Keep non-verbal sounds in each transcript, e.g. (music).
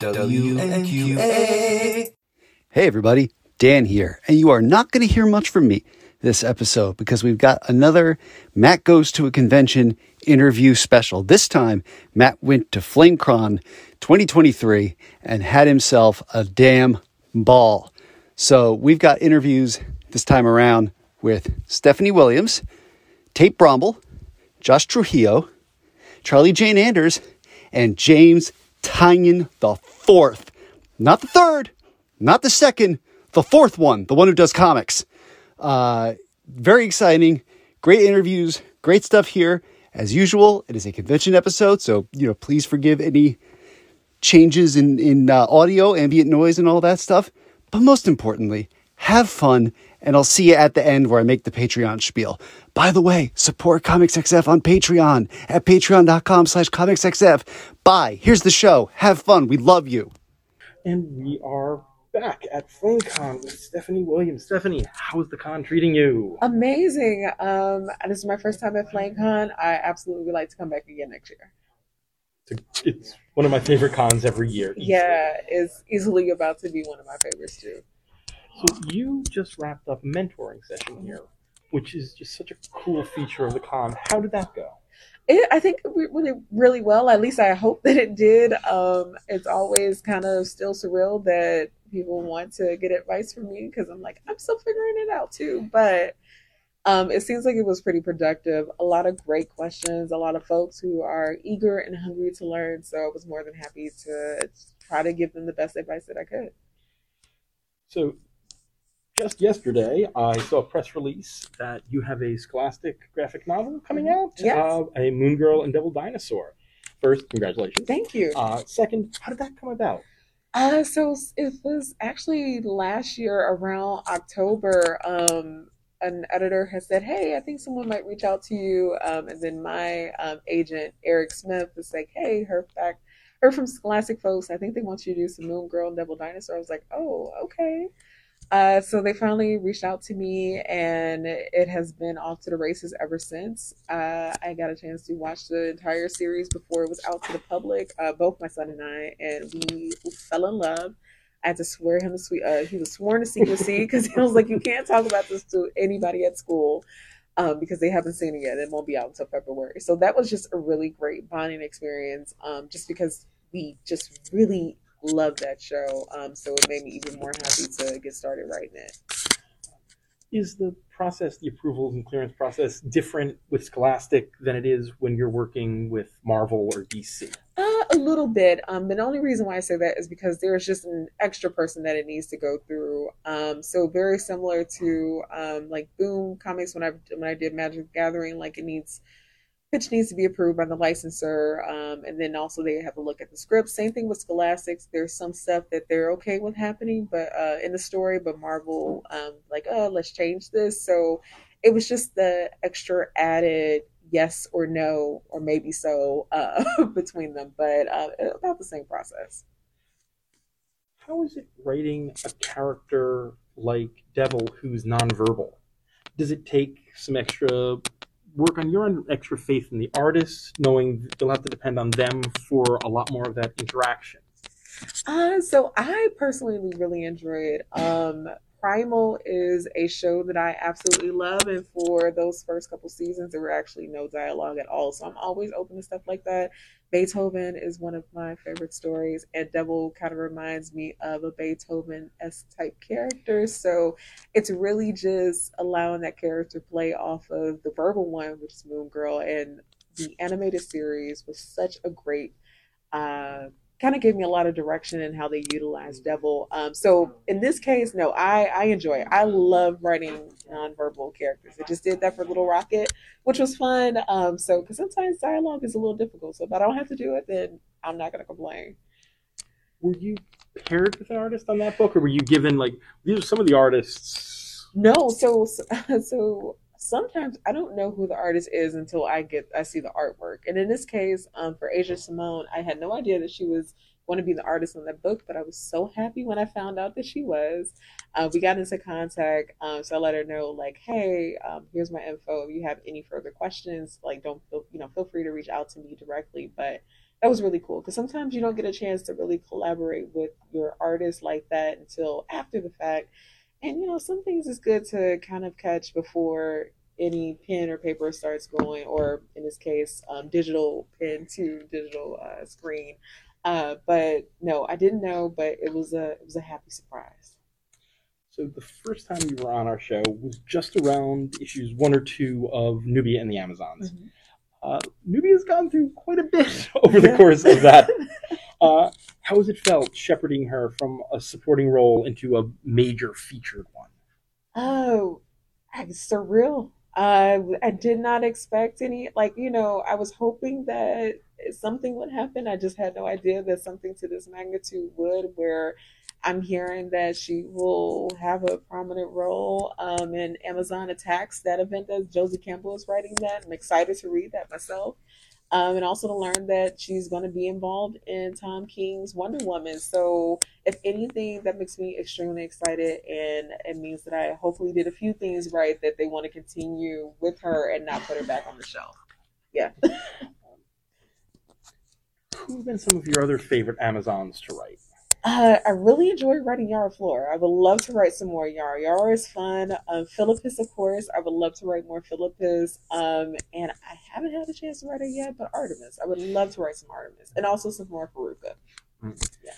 WMQA. Hey, everybody, Dan here, and you are not going to hear much from me this episode because we've got another Matt Goes to a Convention interview special. This time, Matt went to FlameCon 2023 and had himself a damn ball. So, we've got interviews this time around with Stephanie Williams, Tate Brombal, Josh Trujillo, Charlie Jane Anders, and James Tynion the fourth. Not the third, not the second, the fourth one, the one who does comics. Uh, very exciting, great interviews, great stuff here. As usual, it is a convention episode, so you know, please forgive any changes in in uh, audio, ambient noise, and all that stuff. But most importantly, have fun, and I'll see you at the end where I make the Patreon spiel. By the way, support Comics XF on Patreon at patreon.com slash comicsxf. Bye. Here's the show. Have fun. We love you. And we are back at FlameCon with Stephanie Williams. Stephanie, how is the con treating you? Amazing. Um, this is my first time at FlameCon. I absolutely would like to come back again next year. It's, it's one of my favorite cons every year. easily. Yeah, it's easily about to be one of my favorites too. So you just wrapped up a mentoring session here, which is just such a cool feature of the con. How did that go? It, I think it went really well. At least I hope that it did. Um, it's always kind of still surreal that people want to get advice from me because I'm like I'm still figuring it out too. But um, it seems like it was pretty productive. A lot of great questions. A lot of folks who are eager and hungry to learn. So I was more than happy to try to give them the best advice that I could. So just yesterday, I saw a press release that you have a Scholastic graphic novel coming out, Yes. uh, a Moon Girl and Devil Dinosaur. First, congratulations. Thank you. Uh, second, how did that come about? Uh, so it was actually last year around October. Um, an editor has said, "Hey, I think someone might reach out to you." Um, and then my um, agent Eric Smith was like, "Hey, heard back, heard from Scholastic folks. I think they want you to do some Moon Girl and Devil Dinosaur." I was like, "Oh, okay." Uh, so they finally reached out to me, and it has been off to the races ever since. Uh, I got a chance to watch the entire series before it was out to the public. Uh, both my son and I, and we fell in love. I had to swear him to sweet. Uh, he was sworn to secrecy (laughs) because he was like, "You can't talk about this to anybody at school." Um, because they haven't seen it yet. It won't be out until February. So that was just a really great bonding experience. Um, just because we just really love that show. Um, so it made me even more happy to get started writing it. Is the process, the approvals and clearance process, different with Scholastic than it is when you're working with Marvel or DC? Uh, a little bit. Um, but the only reason why I say that is because there's just an extra person that it needs to go through. Um, so very similar to um, like Boom Comics when I when I did Magic Gathering, like it needs pitch needs to be approved by the licensor, um, and then also they have a look at the script. Same thing with Scholastics. There's some stuff that they're okay with happening, but uh, in the story, but Marvel, um, like, oh, let's change this. So it was just the extra added yes or no or maybe so uh, (laughs) between them, but uh, about the same process. How is it writing a character like Devil who's nonverbal? Does it take some extra work on your end, extra faith in the artist, knowing you'll have to depend on them for a lot more of that interaction? Uh, so I personally really enjoy it. Um, Primal is a show that I absolutely love, and for those first couple seasons, there were actually no dialogue at all. So I'm always open to stuff like that. Beethoven is one of my favorite stories, and Devil kind of reminds me of a Beethoven s type character. So it's really just allowing that character play off of the verbal one, which is Moon Girl, and the animated series was such a great. Uh, kind of gave me a lot of direction in how they utilize devil. Um, so in this case no i i enjoy it. I love writing nonverbal characters. I just did that for little rocket which was fun. Um, so because sometimes dialogue is a little difficult. So if i don't have to do it then i'm not going to complain. Were you paired with an artist on that book, or were you given like these are some of the artists? no so so (laughs) sometimes I don't know who the artist is until I get I see the artwork. And in this case, um, for Asia Simone, I had no idea that she was going to be the artist on that book, but I was so happy when I found out that she was. Uh, we got into contact, um, so I let her know like, hey, um, here's my info. If you have any further questions, like don't feel you know feel free to reach out to me directly. But that was really cool because sometimes you don't get a chance to really collaborate with your artist like that until after the fact. And you know, some things is good to kind of catch before any pen or paper starts going, or in this case, um, digital pen to digital uh, screen. Uh, but no, I didn't know, but it was a it was a happy surprise. So the first time you were on our show was just around issues one or two of Nubia and the Amazons. Mhm. Uh, Nubia's gone through quite a bit (laughs) over the course of that. (laughs) How has it felt shepherding her from a supporting role into a major featured one? Oh, it's surreal. Uh, I did not expect any, like, you know, I was hoping that something would happen. I just had no idea that something to this magnitude would, where I'm hearing that she will have a prominent role um, in Amazon Attacks, that event that Josie Campbell is writing that. I'm excited to read that myself. Um, and also to learn that she's going to be involved in Tom King's Wonder Woman. So, if anything, that makes me extremely excited, and it means that I hopefully did a few things right that they want to continue with her and not put her back on the shelf. Yeah. (laughs) Who have been some of your other favorite Amazons to write? Uh, I really enjoy writing Yara Flor. I would love to write some more Yara. Yara is fun. Um, Philippus, of course. I would love to write more Philippus. Um, and I haven't had a chance to write it yet, but Artemis. I would love to write some Artemis. And also some more Faruka. Yeah.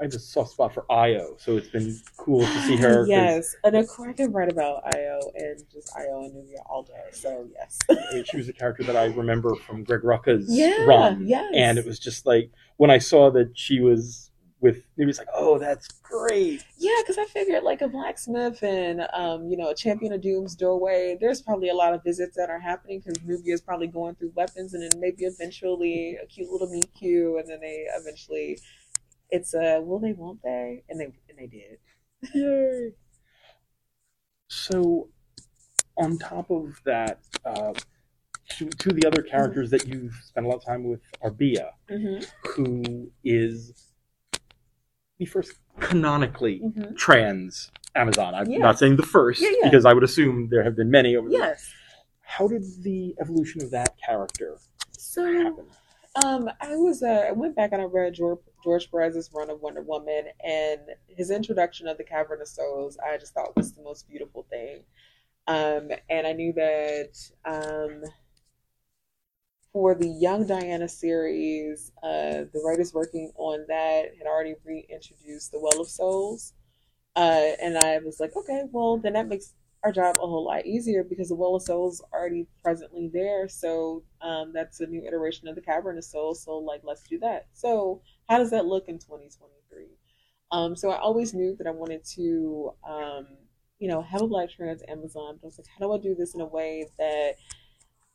I have a soft spot for Io, so it's been cool to see her. (gasps) yes. And of course, I can write about Io and just Io and Nubia all day. So, yes. I mean, she was a character that I remember from Greg Rucka's yeah. run. Yes. And it was just like, when I saw that she was with Nubia's like, oh, that's great. Yeah, because I figured like a blacksmith and um, you know a champion of doom's doorway. There's probably a lot of visits that are happening because Nubia is probably going through weapons, and then maybe eventually a cute little meet cute, and then they eventually it's a will they won't they, and they and they did. Yay. So, on top of that, uh, two, two of the other characters that you've spent a lot of time with are Bia, Mm-hmm. who is the first canonically Mm-hmm. trans Amazon. I'm Yeah. not saying the first, Yeah, yeah. because I would assume there have been many over the Yes. How did the evolution of that character So happen? Um, I was uh, I went back and I read George, George Perez's run of Wonder Woman, and his introduction of the Cavern of Souls. I just thought was the most beautiful thing. Um, and I knew that um, for the Young Diana series, uh, the writers working on that had already reintroduced the Well of Souls. Uh, and I was like, okay, well, then that makes our job a whole lot easier because the Well of Souls already presently there. So um, that's a new iteration of the Cavern of Souls. So like, let's do that. So how does that look in 2023? Um, so I always knew that I wanted to, um, you know, have a Black trans Amazon. But I was like, how do I do this in a way that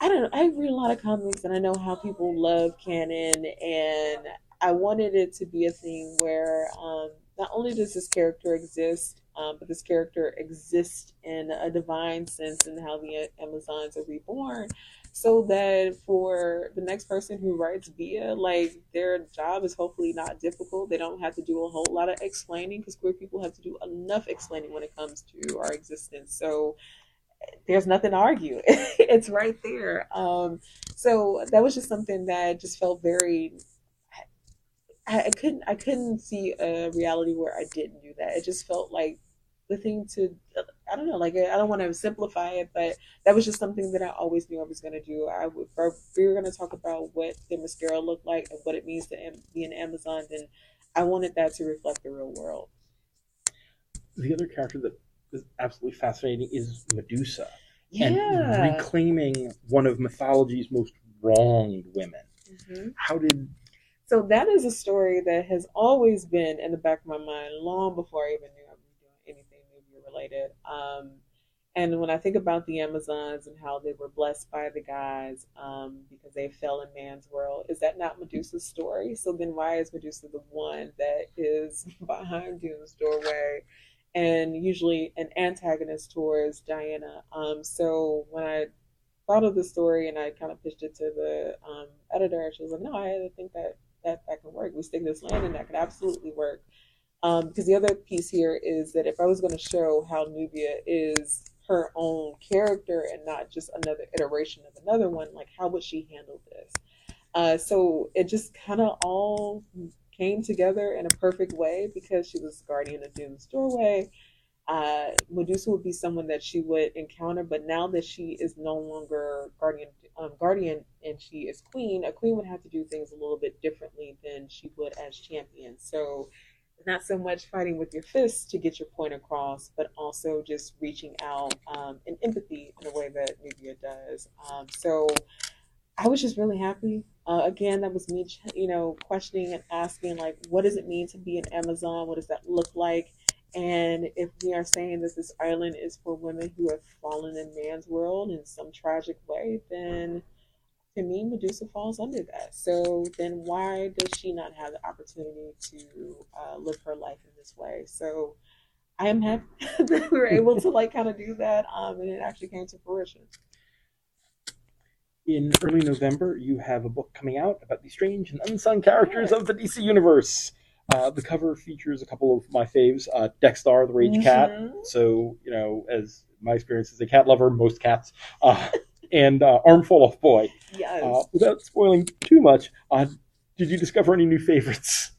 I don't know. I read a lot of comics and I know how people love canon and I wanted it to be a thing where um, not only does this character exist, um, but this character exists in a divine sense in how the Amazons are reborn. So that for the next person who writes Bia, like their job is hopefully not difficult. They don't have to do a whole lot of explaining because queer people have to do enough explaining when it comes to our existence. So there's nothing to argue. (laughs) it's right there. Um, so that was just something that just felt very. I, I couldn't. I couldn't see a reality where I didn't do that. It just felt like the thing to. I don't know. Like I don't want to simplify it, but that was just something that I always knew I was going to do. I would. We were going to talk about what Themyscira looked like and what it means to be an Amazon, then I wanted that to reflect the real world. The other character that is absolutely fascinating is Medusa, Yeah. and reclaiming one of mythology's most wronged women. Mhm. How did So that is a story that has always been in the back of my mind long before I even knew I was doing anything Nubia related. Um, and when I think about the Amazons and how they were blessed by the gods um, because they fell in man's world, is that not Medusa's story? So then why is Medusa the one that is (laughs) behind Doom's doorway and usually an antagonist towards Diana? Um, so when I thought of the story and I kind of pitched it to the um, editor, she was like, "No, I think that that that can work. We stick this land, and that can absolutely work." Um, because the other piece here is that if I was going to show how Nubia is her own character and not just another iteration of another one, like how would she handle this? Uh, so it just kind of all came together in a perfect way because she was guardian of Doom's doorway. Uh, Medusa would be someone that she would encounter, but now that she is no longer guardian, um, guardian, and she is queen, a queen would have to do things a little bit differently than she would as champion. So, not so much fighting with your fists to get your point across, but also just reaching out um, and empathy in a way that Nubia does. Um, so, I was just really happy. Uh, again, that was me, you know, questioning and asking, like, what does it mean to be an Amazon? What does that look like? And if we are saying that this island is for women who have fallen in man's world in some tragic way, then to me, Medusa falls under that. So then why does she not have the opportunity to uh, live her life in this way? So I am happy (laughs) that we were able to like kind of do that, um, and it actually came to fruition. In early November, you have a book coming out about the strange and unsung characters of the DC universe. Uh, the cover features a couple of my faves, uh, Dex-Starr, the Rage mm-hmm. Cat. So, you know, as my experience as a cat lover, most cats, uh, (laughs) and uh, Arm-Fall-Off-Boy. Yes. Uh, without spoiling too much, uh, did you discover any new favorites?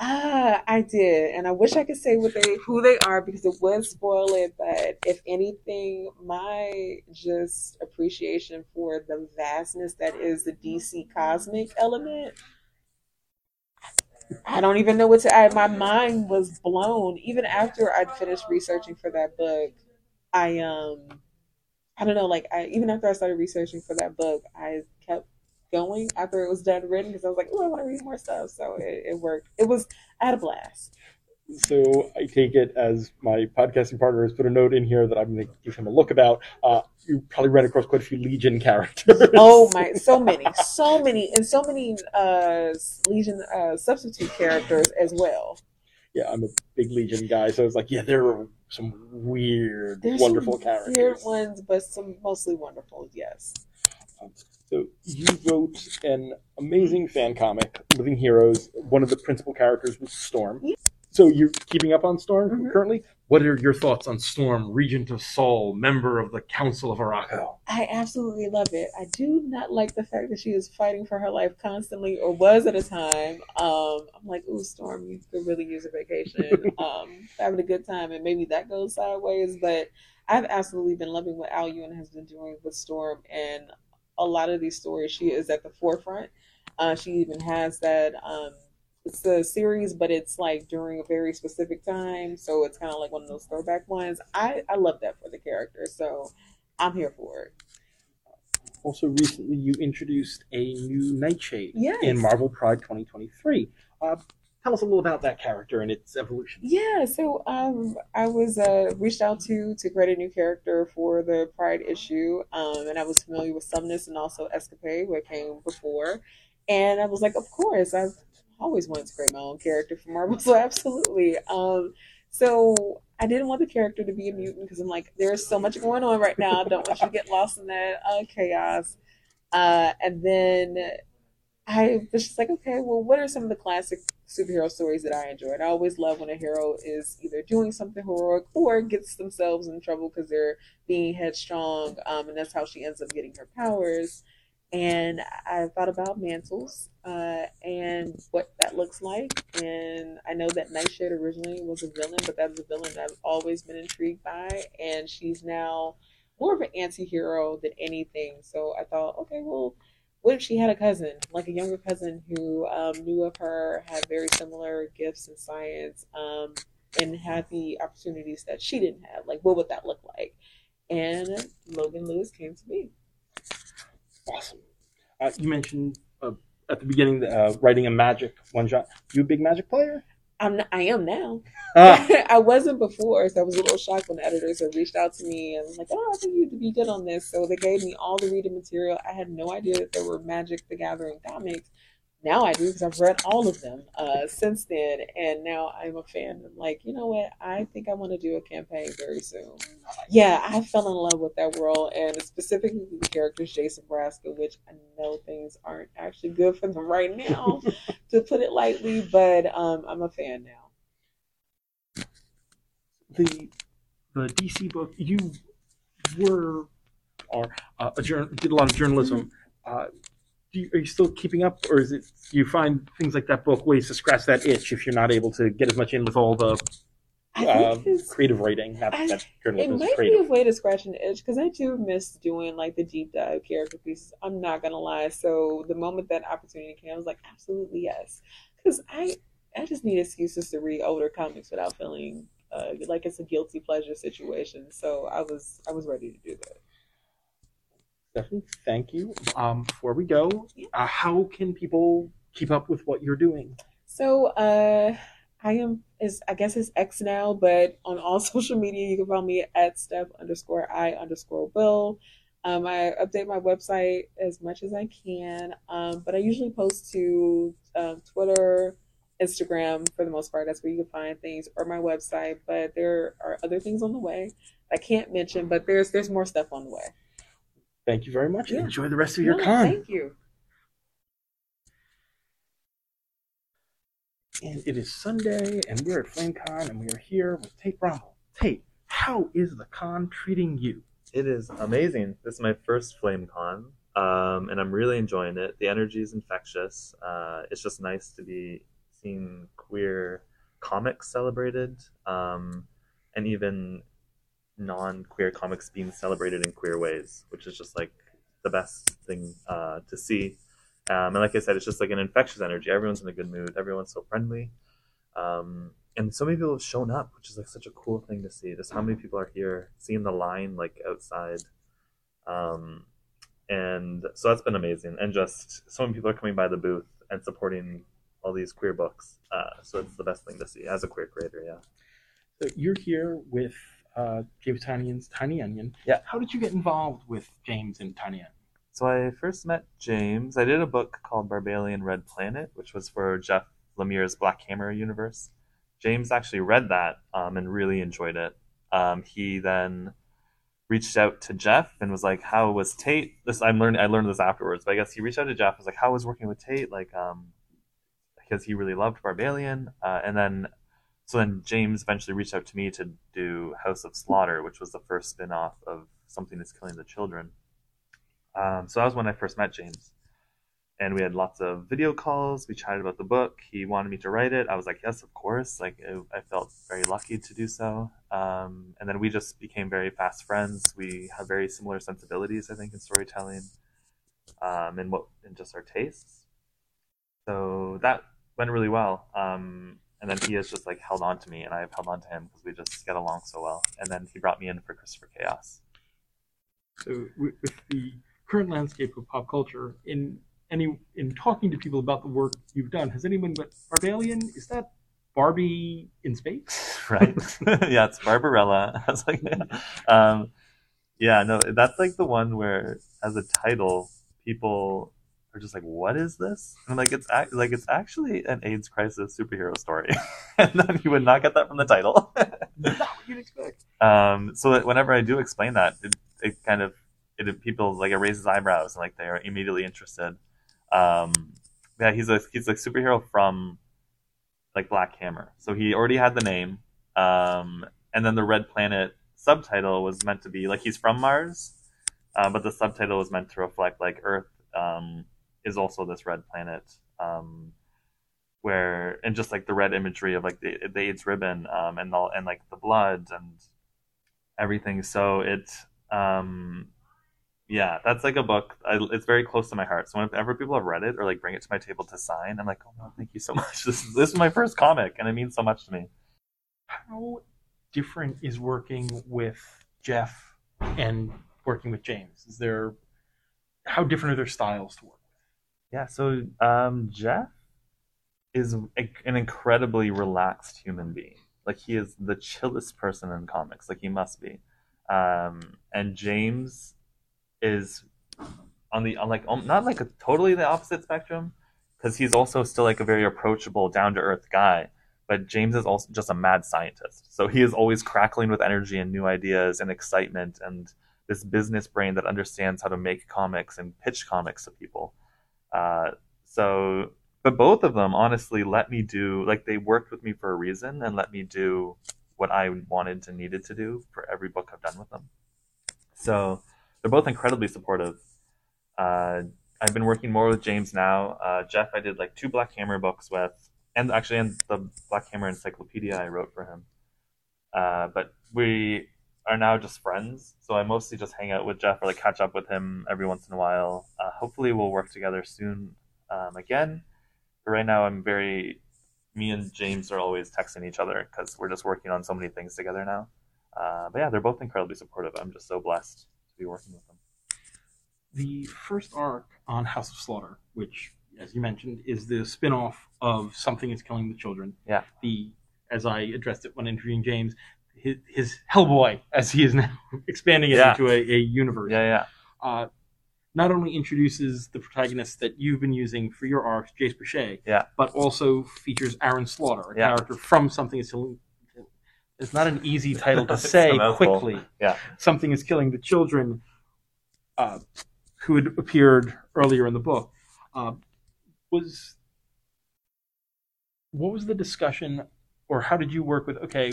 Ah, I did, and I wish I could say what they who they are because it would spoil it. But if anything, my just appreciation for the vastness that is the DC cosmic element. I don't even know what to add. My mind was blown even after I'd finished researching for that book. I um, I don't know, like I even after I started researching for that book, I going after it was done written because I was like, oh, I want to read more stuff. So it, it worked. It was I had a blast. So I take it as my podcasting partner has put a note in here that I'm going to give him a look about. Uh, you probably ran across quite a few Legion characters. (laughs) Oh my, so many, so many, and so many uh, Legion uh, substitute characters as well. Yeah, I'm a big Legion guy, so it's like, yeah, there are some weird, There's wonderful some characters. Weird ones, but some mostly wonderful. Yes. Um, so you wrote an amazing fan comic, Living Heroes. One of the principal characters was Storm. So you're keeping up on Storm mm-hmm. currently? What are your thoughts on Storm, Regent of Sol, member of the Council of Arakko? I absolutely love it. I do not like the fact that she is fighting for her life constantly, or was at a time. Um, I'm like, ooh, Storm, you could really use a vacation, (laughs) um, having a good time, and maybe that goes sideways. But I've absolutely been loving what Al Ewing has been doing with Storm, and a lot of these stories, she is at the forefront. Uh, she even has that. Um, it's a series, but it's like during a very specific time, so it's kind of like one of those throwback ones. I I love that for the character, so I'm here for it. Also, recently you introduced a new Nightshade yes. in Marvel Pride 2023. Uh, tell us a little about that character and its evolution. Yeah, so um, I was uh, reached out to to create a new character for the Pride issue, um, and I was familiar with Sumnus and also Escapade, what came before, and I was like, of course, I've always wanted to create my own character for Marvel, (laughs) so absolutely. Um, so I didn't want the character to be a mutant because I'm like, there's so much going on right now. I don't want you to get lost in that uh, chaos. Uh, and then I was just like, okay, well, what are some of the classic superhero stories that I enjoyed? I always love when a hero is either doing something heroic or gets themselves in trouble because they're being headstrong, um, and that's how she ends up getting her powers. And I thought about mantles uh, and what that looks like. And I know that Nightshade originally was a villain, but that's a villain that I've always been intrigued by. And she's now more of an anti hero than anything. So I thought, okay, well, what if she had a cousin, like a younger cousin who um, knew of her, had very similar gifts in science, um, and had the opportunities that she didn't have? Like, what would that look like? And Logan Lewis came to me. Awesome. Uh, you mentioned uh, at the beginning uh, writing a magic one shot. You a big magic player? I'm not, I am now. Ah. (laughs) I wasn't before, so I was a little shocked when the editors had reached out to me and like, "Oh, I think you'd be good on this." So they gave me all the reading material. I had no idea that there were Magic the Gathering comics, now I do because I've read all of them uh, since then, and now I'm a fan. I'm like, you know what? I think I want to do a campaign very soon. Yeah, I fell in love with that world, and specifically the characters Jace and Vraska, which I know things aren't actually good for them right now, (laughs) to put it lightly, but um, I'm a fan now. The the DC book you were are uh, a journal, did a lot of journalism. Mm-hmm. Uh, you, are you still keeping up, or is it you find things like that book ways to scratch that itch if you're not able to get as much in with all the uh, creative writing? Not I- that it journalism is might be a creative. way to scratch an itch because I do miss doing like the deep dive character pieces. I'm not gonna lie. So the moment that opportunity came, I was like, absolutely yes, because I I just need excuses to read older comics without feeling uh, like it's a guilty pleasure situation. So I was I was ready to do that. Stephanie, thank you. Um, before we go, uh, how can people keep up with what you're doing? So uh I am is I guess it's X now, but on all (laughs) social media you can follow me at step underscore I underscore will. Um, I update my website as much as I can, um, but I usually post to um, Twitter, Instagram for the most part. That's where you can find things, or my website. But there are other things on the way I can't mention, but there's there's more stuff on the way. Thank you very much. Yeah. Enjoy the rest of your No, con. Thank you. And it is Sunday, and we're at FlameCon, and we are here with Tate Brombal. Tate, how is the con treating you? It is amazing. This is my first FlameCon, um, and I'm really enjoying it. The energy is infectious. Uh, it's just nice to be seeing queer comics celebrated, um, and even non-queer comics being celebrated in queer ways, which is just like the best thing uh, to see. Um, and like I said, it's just like an infectious energy. Everyone's in a good mood. Everyone's so friendly. Um, and so many people have shown up, which is like such a cool thing to see. Just how many people are here, seeing the line like outside, um, and so that's been amazing. And just so many people are coming by the booth and supporting all these queer books. Uh, so it's the best thing to see as a queer creator. Yeah. So you're here with uh, James Tynion's Tiny Onion. Yeah. How did you get involved with James and Tiny Onion? So I first met James. I did a book called Barbalien Red Planet, which was for Jeff Lemire's Black Hammer universe. James actually read that um, and really enjoyed it. Um, he then reached out to Jeff and was like, "How was Tate?" This I'm learning. I learned this afterwards, but I guess he reached out to Jeff. and Was like, "How was working with Tate?" Like, um, because he really loved Barbalien, uh, and then so then James eventually reached out to me to do House of Slaughter, which was the first spin-off of Something Is Killing the Children. Um, so that was when I first met James. And we had lots of video calls. We chatted about the book. He wanted me to write it. I was like, yes, of course. Like, I I felt very lucky to do so. Um, and then we just became very fast friends. We have very similar sensibilities, I think, in storytelling, um, and what, and just our tastes. So that went really well. Um, and then he has just like held on to me, and I have held on to him because we just get along so well. And then he brought me in for Christopher Chaos. So with, the current landscape of pop culture, in any in talking to people about the work you've done, has anyone but Barbalien? Is that Barbie in space? (laughs) right? (laughs) yeah, it's Barbarella. (laughs) I was like, um, yeah, no, that's like the one where, as a title, people are just like, "What is this?" And like, "It's ac- like it's actually an AIDS crisis superhero story," (laughs) and then you would not get that from the title. (laughs) Not what you'd expect. um, so that whenever I do explain that, it, it kind of it people like it raises eyebrows and like they are immediately interested. Um, yeah, he's a he's a superhero from like Black Hammer, so he already had the name. Um, and then the Red Planet subtitle was meant to be like he's from Mars, uh, but the subtitle was meant to reflect like Earth um, is also this red planet. Um, where and just like the red imagery of like the, the AIDS ribbon um, and all and like the blood and everything. So it, um, yeah, that's like a book. I, it's very close to my heart. So whenever people have read it or like bring it to my table to sign, I'm like, oh no, thank you so much. (laughs) This is this is my first comic, and it means so much to me. How different is working with Jeff and working with James? Is there how different are their styles to work? Yeah. So um, Jeff is a, an incredibly relaxed human being. Like he is the chillest person in comics. Like he must be. Um, and James is on the on like um, not like a totally the opposite spectrum because he's also still like a very approachable, down to earth guy. But James is also just a mad scientist. So he is always crackling with energy and new ideas and excitement and this business brain that understands how to make comics and pitch comics to people. Uh, so, but both of them honestly let me do like they worked with me for a reason and let me do what I wanted and needed to do for every book I've done with them. So they're both incredibly supportive. Uh, I've been working more with James now. Uh, Jeff, I did like two Black Hammer books with, and actually, and the Black Hammer Encyclopedia I wrote for him. Uh, but we are now just friends, so I mostly just hang out with Jeff or like catch up with him every once in a while. Uh, hopefully, we'll work together soon um, again. But right now, I'm very. Me and James are always texting each other because we're just working on so many things together now. Uh, but yeah, they're both incredibly supportive. I'm just so blessed to be working with them. The first arc on House of Slaughter, which, as you mentioned, is the spin off of Something is Killing the Children. Yeah. The, as I addressed it when interviewing James, his, his Hellboy, as he is now (laughs) expanding it Yeah. into a, a universe. Yeah, yeah. uh, not only introduces the protagonist that you've been using for your arcs, Jace Boucher, Yeah. but also features Aaron Slaughter, a Yeah. character from Something is Killing. It's not an easy title to (laughs) say quickly. Yeah. Something is Killing the Children, uh, who had appeared earlier in the book. Uh, was what was the discussion, or how did you work with? Okay,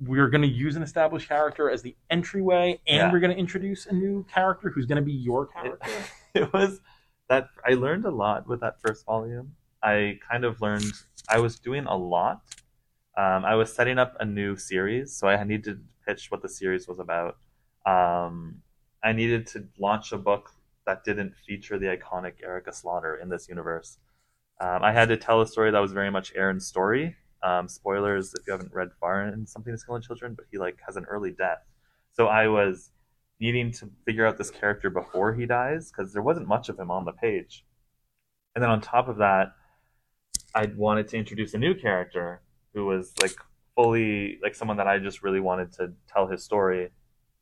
we're going to use an established character as the entryway, and Yeah. we're going to introduce a new character who's going to be your character. (laughs) it was that I learned a lot with that first volume. I kind of learned I was doing a lot. Um, I was setting up a new series, so I needed to pitch what the series was about. Um, I needed to launch a book that didn't feature the iconic Erica Slaughter in this universe. Um, I had to tell a story that was very much Aaron's story. Um, spoilers if you haven't read far in Something That's Killing Children, but he like has an early death. So I was needing to figure out this character before he dies because there wasn't much of him on the page. And then on top of that, I wanted to introduce a new character who was like fully like someone that I just really wanted to tell his story.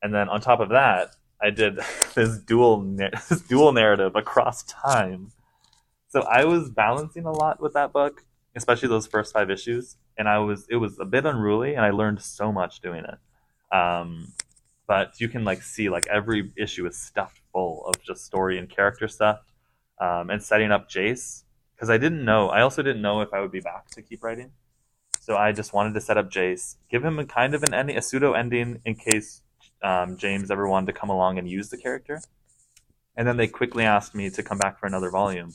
And then on top of that, I did (laughs) this dual (laughs) this dual narrative across time. So I was balancing a lot with that book, especially those first five issues, and I was it was a bit unruly, and I learned so much doing it. Um, but you can like see like every issue is stuffed full of just story and character stuff, um, and setting up Jace because I didn't know. I also didn't know if I would be back to keep writing, so I just wanted to set up Jace, give him a kind of an ending, a pseudo ending in case um, James ever wanted to come along and use the character. And then they quickly asked me to come back for another volume,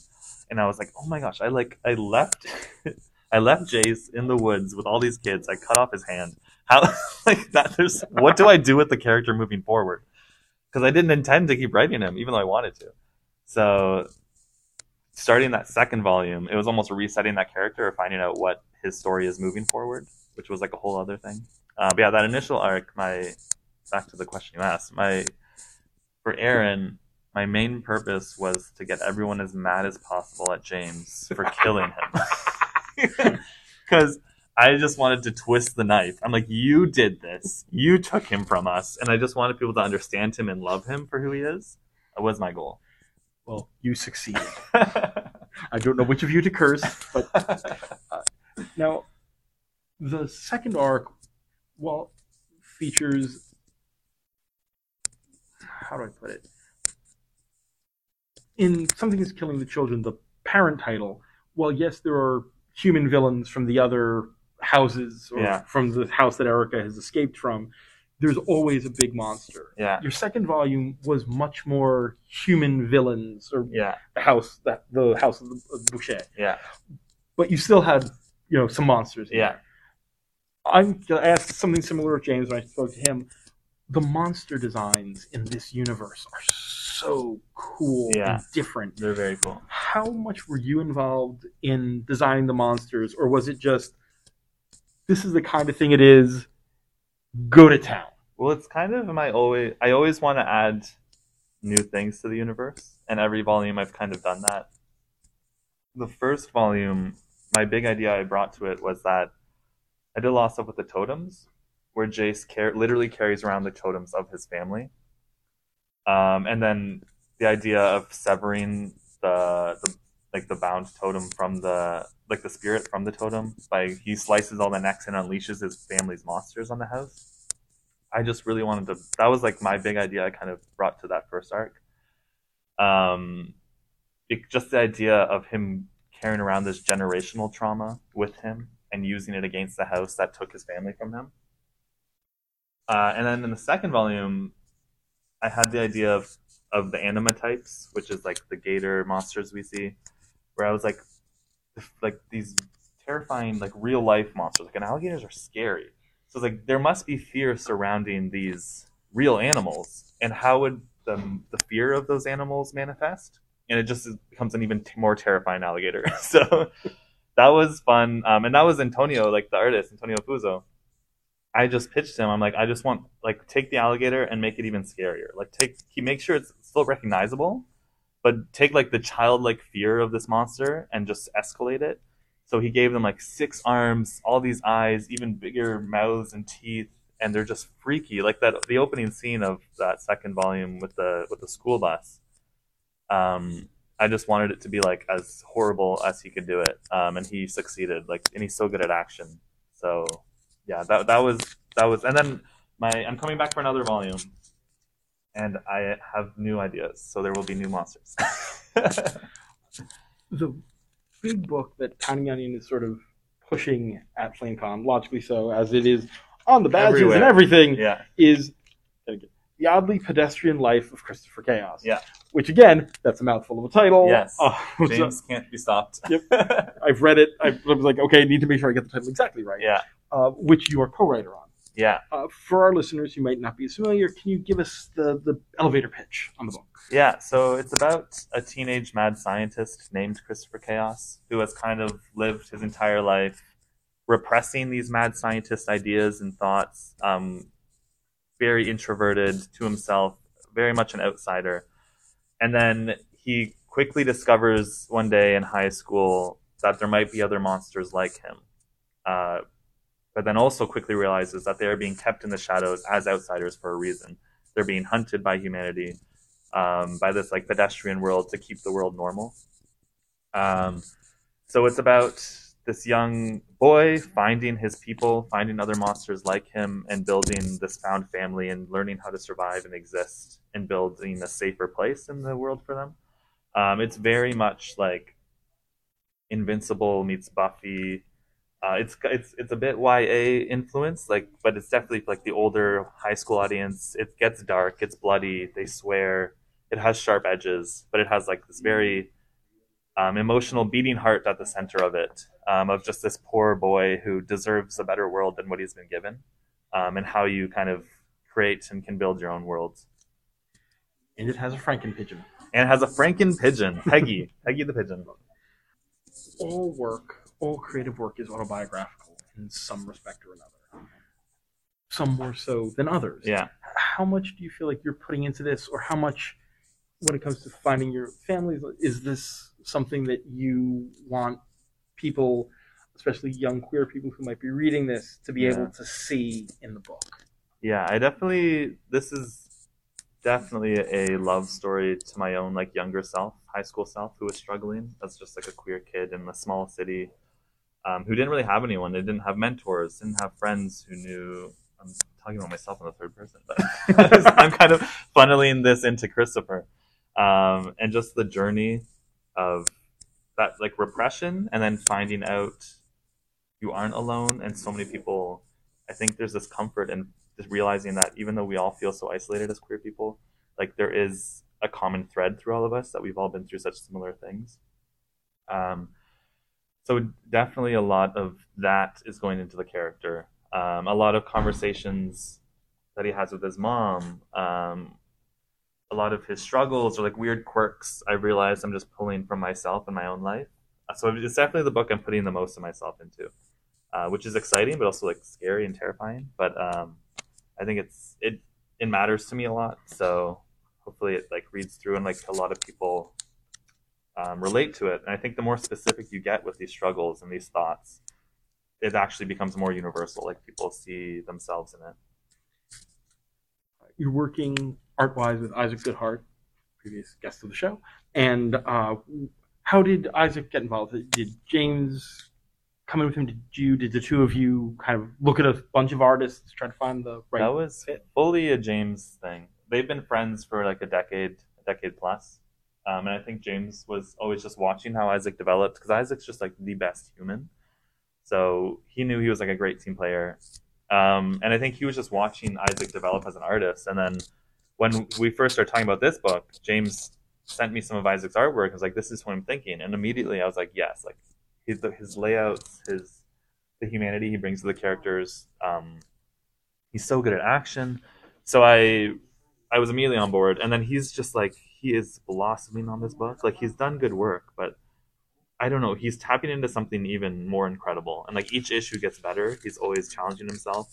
and I was like, "Oh my gosh!" I like I left, (laughs) I left Jace in the woods with all these kids. I cut off his hand. How (laughs) like that? There's what do I do with the character moving forward? Because I didn't intend to keep writing him, even though I wanted to. So, starting that second volume, it was almost resetting that character or finding out what his story is moving forward, which was like a whole other thing. Uh, but yeah, that initial arc, my back to the question you asked, my for Aaron, my main purpose was to get everyone as mad as possible at James for killing him. (laughs) Because I just wanted to twist the knife. I'm like, you did this. You took him from us. And I just wanted people to understand him and love him for who he is. That was my goal. Well, you succeeded. (laughs) I don't know which of you to curse, but uh, (laughs) now the second arc, well, features how do I put it? In something is killing the children, the parent title. Well, yes, there are human villains from the other houses or Yeah. from the house that Erica has escaped from. There's always a big monster. yeah. Your second volume was much more human villains, or Yeah. the house that the house of the of Boucher. Yeah. But you still had, you know, some monsters. in Yeah. there. I'm I asked something similar of James when I spoke to him. The monster designs in this universe are so cool Yeah. and different. They're very cool. How much were you involved in designing the monsters, or was it just this is the kind of thing it is? Go to town. Well, it's kind of my always. I always want to add new things to the universe, and every volume I've kind of done that. The first volume, my big idea I brought to it was that I did a lot of stuff with the totems, where Jace car- literally carries around the totems of his family, um, and then the idea of severing the, the like the bound totem from the like the spirit from the totem by he slices all the necks and unleashes his family's monsters on the house. I just really wanted to. That was like my big idea. I kind of brought to that first arc. Um, it, just the idea of him carrying around this generational trauma with him and using it against the house that took his family from him. Uh, and then in the second volume, I had the idea of of the anima types, which is like the gator monsters we see, where I was like, like these terrifying, like real life monsters. Like, and alligators are scary. So like there must be fear surrounding these real animals, and how would the the fear of those animals manifest? And it just becomes an even t- more terrifying alligator. (laughs) so that was fun, um, and that was Antonio, like the artist, Antonio Fuso. I just pitched him. I'm like, I just want like take the alligator and make it even scarier. Like take he make sure it's still recognizable, but take like the childlike fear of this monster and just escalate it. So he gave them like six arms, all these eyes, even bigger mouths and teeth, and they're just freaky. Like that the opening scene of that second volume with the with the school bus. Um, I just wanted it to be like as horrible as he could do it, um, and he succeeded. Like, and he's so good at action. So yeah, that that was that was, and then my I'm coming back for another volume, and I have new ideas, so there will be new monsters. (laughs) the big book that Tiny Onion is sort of pushing at FlameCon, logically so, as it is on the badges Everywhere. and everything, yeah, is the oddly pedestrian life of Christopher Chaos. Yeah. Which again, that's a mouthful of a title. Yes. Uh, so James (laughs) can't be stopped. yep. (laughs) I've read it. I was like, okay, I need to make sure I get the title exactly right. yeah, Uh, which you are co-writer on. yeah, Uh, for our listeners who might not be as familiar, can you give us the, the elevator pitch on the book? yeah. So it's about a teenage mad scientist named Christopher Chaos who has kind of lived his entire life repressing these mad scientist ideas and thoughts. Um, very introverted to himself, very much an outsider. And then he quickly discovers one day in high school that there might be other monsters like him. Uh, but then also quickly realizes that they are being kept in the shadows as outsiders for a reason. They're being hunted by humanity, um, by this like pedestrian world to keep the world normal. Um, so it's about this young boy finding his people, finding other monsters like him, and building this found family and learning how to survive and exist and building a safer place in the world for them. Um, it's very much like Invincible meets Buffy. Uh, it's it's it's a bit YA influence, like, but it's definitely like the older high school audience. It gets dark, it's bloody, they swear, it has sharp edges, but it has like this very um, emotional beating heart at the center of it, um, of just this poor boy who deserves a better world than what he's been given, um, and how you kind of create and can build your own worlds. And it has a Franken pigeon. And it has a Franken pigeon, Peggy, (laughs) Peggy the pigeon. All work, all creative work is autobiographical in some respect or another. Some more so than others. Yeah. How much do you feel like you're putting into this, or how much, when it comes to finding your families, is this something that you want people, especially young queer people who might be reading this, to be Yeah. able to see in the book? Yeah, I definitely this is definitely a love story to my own like younger self, high school self who was struggling as just like a queer kid in a small city um, who didn't really have anyone. They didn't have mentors, didn't have friends who knew. I'm talking about myself in the third person, but (laughs) I'm kind of funneling this into Christopher um, and just the journey of that like repression and then finding out you aren't alone and so many people i think there's this comfort in just realizing that even though we all feel so isolated as queer people like there is a common thread through all of us that we've all been through such similar things um, so definitely a lot of that is going into the character. Um, a lot of conversations that he has with his mom um, a lot of his struggles or like weird quirks i realized i'm just pulling from myself and my own life. Uh, so it's definitely the book i'm putting the most of myself into uh, which is exciting but also like scary and terrifying. But um, i think it's it it matters to me a lot. So hopefully it like reads through and like a lot of people um, relate to it and i think the more specific you get with these struggles and these thoughts it actually becomes more universal like people see themselves in it You're working art wise with Isaac Goodhart, previous guest of the show. And uh, how did Isaac get involved? Did James come in with him? Did you? Did the two of you kind of look at a bunch of artists, try to find the right? That was fit. fully a James thing. They've been friends for like a decade, a decade plus. Um, and I think James was always just watching how Isaac developed because Isaac's just like the best human. So he knew he was like a great team player. Um, and I think he was just watching Isaac develop as an artist. And then when we first started talking about this book, James sent me some of Isaac's artwork. I was like, "This is what I'm thinking," and immediately I was like, "Yes!" Like his his layouts, his the humanity he brings to the characters. Um, he's so good at action. So I I was immediately on board, and then he's just like he is blossoming on this book. Like he's done good work, but I don't know. He's tapping into something even more incredible, and like each issue gets better. He's always challenging himself,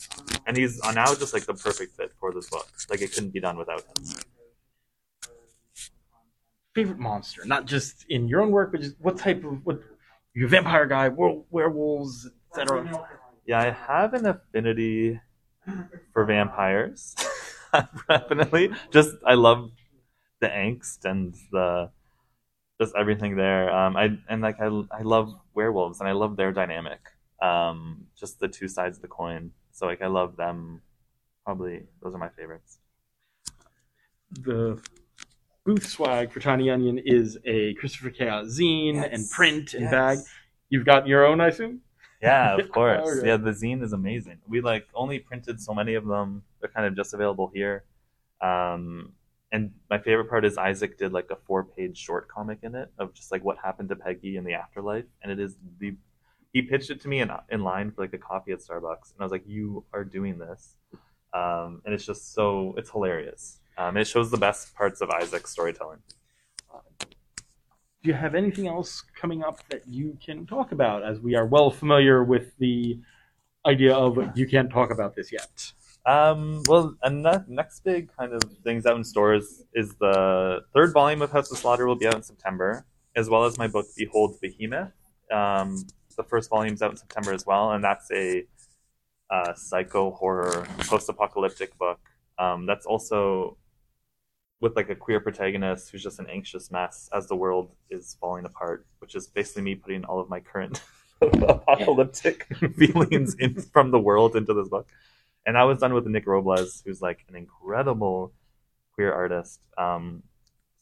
and he's now just like the perfect fit for this book. Like it couldn't be done without him. Favorite monster, not just in your own work, but just what type of what you vampire guy, were, werewolves, etc. Yeah, I have an affinity for vampires. (laughs) Definitely, just I love the angst and the just everything there. Um, I and like I I love werewolves and I love their dynamic. Um, just the two sides of the coin. So like I love them. Probably those are my favorites. The booth swag for Tiny Onion is a Christopher Chaos zine Yes. and print and Yes. bag. You've got your own, I assume. Yeah, (laughs) of course. Okay. Yeah, the zine is amazing. We like only printed so many of them. They're kind of just available here. Um, and my favorite part is Isaac did like a four-page short comic in it of just like what happened to Peggy in the afterlife, and it is the he pitched it to me in in line for like a coffee at Starbucks, and I was like, "You are doing this," um, and it's just so it's hilarious. Um, it shows the best parts of Isaac's storytelling. Do you have anything else coming up that you can talk about? As we are well familiar with the idea of you can't talk about this yet. Um, well, and the next big kind of things out in stores is the third volume of House of Slaughter will be out in September, as well as my book Behold Behemoth. Um, the first volume's out in September as well, and that's a uh, psycho horror post-apocalyptic book. Um, that's also with like a queer protagonist who's just an anxious mess as the world is falling apart, which is basically me putting all of my current (laughs) apocalyptic (laughs) feelings in from the world into this book and that was done with Nick Robles, who's like an incredible queer artist. Um,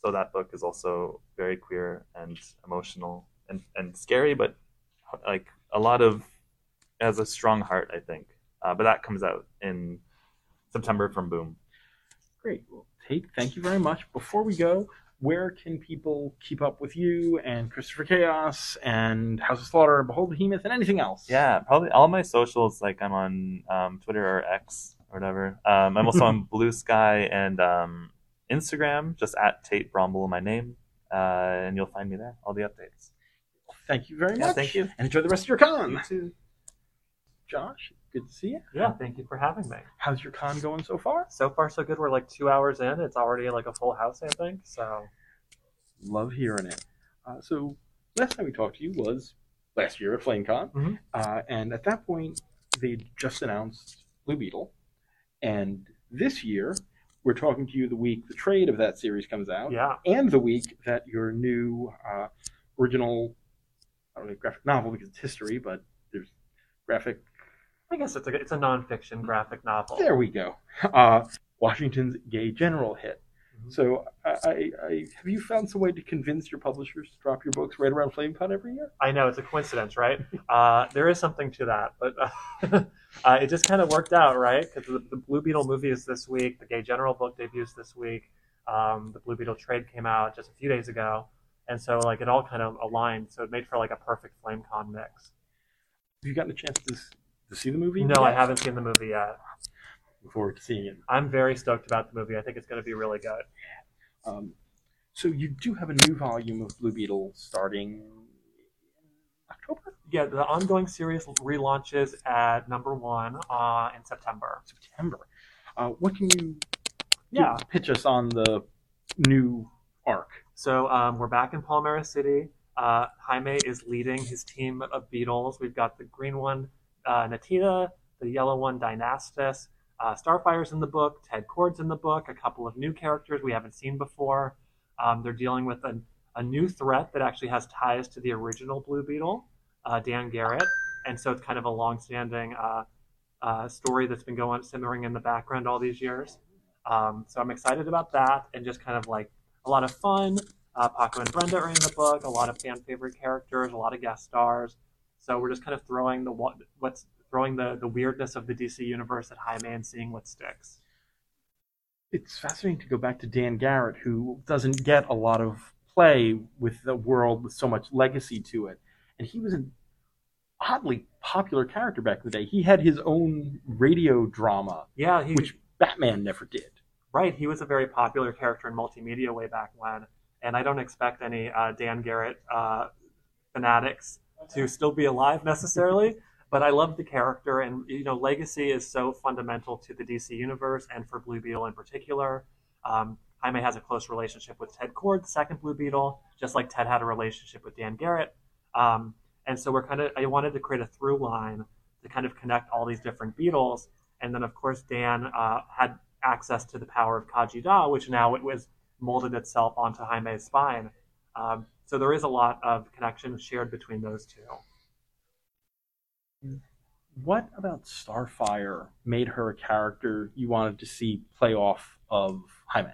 so that book is also very queer and emotional and, and scary, but like a lot of has a strong heart, I think. Uh, but that comes out in September from Boom. Great. Well, Tate, thank you very much. Before we go, where can people keep up with you and Christopher Chaos and House of Slaughter, Behold Behemoth, and anything else? Yeah, probably all my socials. Like I'm on um, Twitter or X or whatever. Um, I'm also (laughs) on Blue Sky and um, Instagram, just at Tate Brombal, my name, uh, and you'll find me there. All the updates. Thank you very Yeah, much. thank you. And enjoy the rest of your con. too. Josh, good to see you. Yeah, thank you for having me. How's your con going so far? So far, so good. We're like two hours in. It's already like a full house, I think. So Love hearing it. Uh, so last time we talked to you was last year at FlameCon, Mhm. uh, and at that point they just announced Blue Beetle, and this year we're talking to you the week the trade of that series comes out, yeah, and the week that your new uh, original, I don't know, graphic novel because it's history, but there's graphic. I guess it's a it's a nonfiction graphic novel. There we go. Uh, Washington's Gay General hit. Mhm. So, I, I, I, have you found some way to convince your publishers to drop your books right around FlameCon every year? I know it's a coincidence, right? (laughs) Uh, there is something to that, but uh, (laughs) uh, it just kind of worked out, right? Because the, the Blue Beetle movie is this week, the Gay General book debuts this week, um, the Blue Beetle trade came out just a few days ago, and so like it all kind of aligned, so it made for like a perfect FlameCon mix. Have you gotten a chance to, s- to see the movie? No, I haven't seen the movie yet. Look forward to seeing it. I'm very stoked about the movie. I think it's going to be really good. Um, so you do have a new volume of Blue Beetle starting October, Yeah, the ongoing series relaunches at number one uh, in September. September. Uh, what can you Yeah. pitch us on the new arc? So um, we're back in Palmera City. Uh, Jaime is leading his team of beetles. We've got the green one, uh, Natina, the yellow one, Dynastus. Uh, Starfire's in the book. Ted Kord's in the book. A couple of new characters we haven't seen before. Um, they're dealing with a, a new threat that actually has ties to the original Blue Beetle, uh, Dan Garrett. And so it's kind of a long-standing uh, uh, story that's been going simmering in the background all these years. Um, so I'm excited about that and just kind of like a lot of fun. Uh, Paco and Brenda are in the book. A lot of fan favorite characters, a lot of guest stars. So we're just kind of throwing the what's throwing the the weirdness of the DC universe at Jaime and seeing what sticks. It's fascinating to go back to Dan Garrett, who doesn't get a lot of play with the world with so much legacy to it. And he was an oddly popular character back in the day. He had his own radio drama, Yeah, he, which Batman never did. right. He was a very popular character in multimedia way back when, and I don't expect any uh, Dan Garrett uh, fanatics to still be alive necessarily. but I love the character, and you know, legacy is so fundamental to the DC universe and for Blue Beetle in particular. Um, Jaime has a close relationship with Ted Kord, the second Blue Beetle, just like Ted had a relationship with Dan Garrett. Um, and so we're kind of, I wanted to create a through line to kind of connect all these different Beetles. And then, of course, Dan uh, had access to the power of Khaji-Da, which now it was molded itself onto Jaime's spine. Um, so there is a lot of connection shared between those two. What about Starfire made her a character you wanted to see play off of Jaime?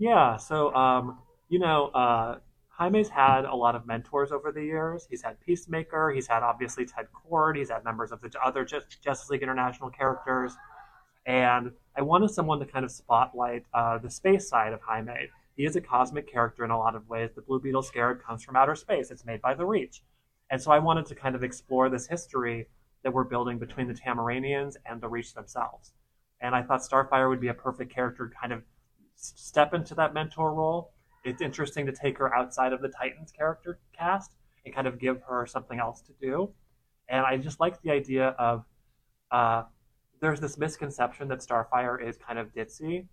Yeah, so um, you know, uh, Jaime's had a lot of mentors over the years. He's had Peacemaker. He's had obviously Ted Kord. He's had members of the other Just- Justice League International characters, and I wanted someone to kind of spotlight uh, the space side of Jaime. He is a cosmic character in a lot of ways. The Blue Beetle Scarab comes from outer space. It's made by the Reach, and so I wanted to kind of explore this history that we're building between the Tamaraneans and the Reach themselves. And I thought Starfire would be a perfect character to kind of step into that mentor role. It's interesting to take her outside of the Titans character cast and kind of give her something else to do. And I just like the idea of uh, there's this misconception that Starfire is kind of ditzy,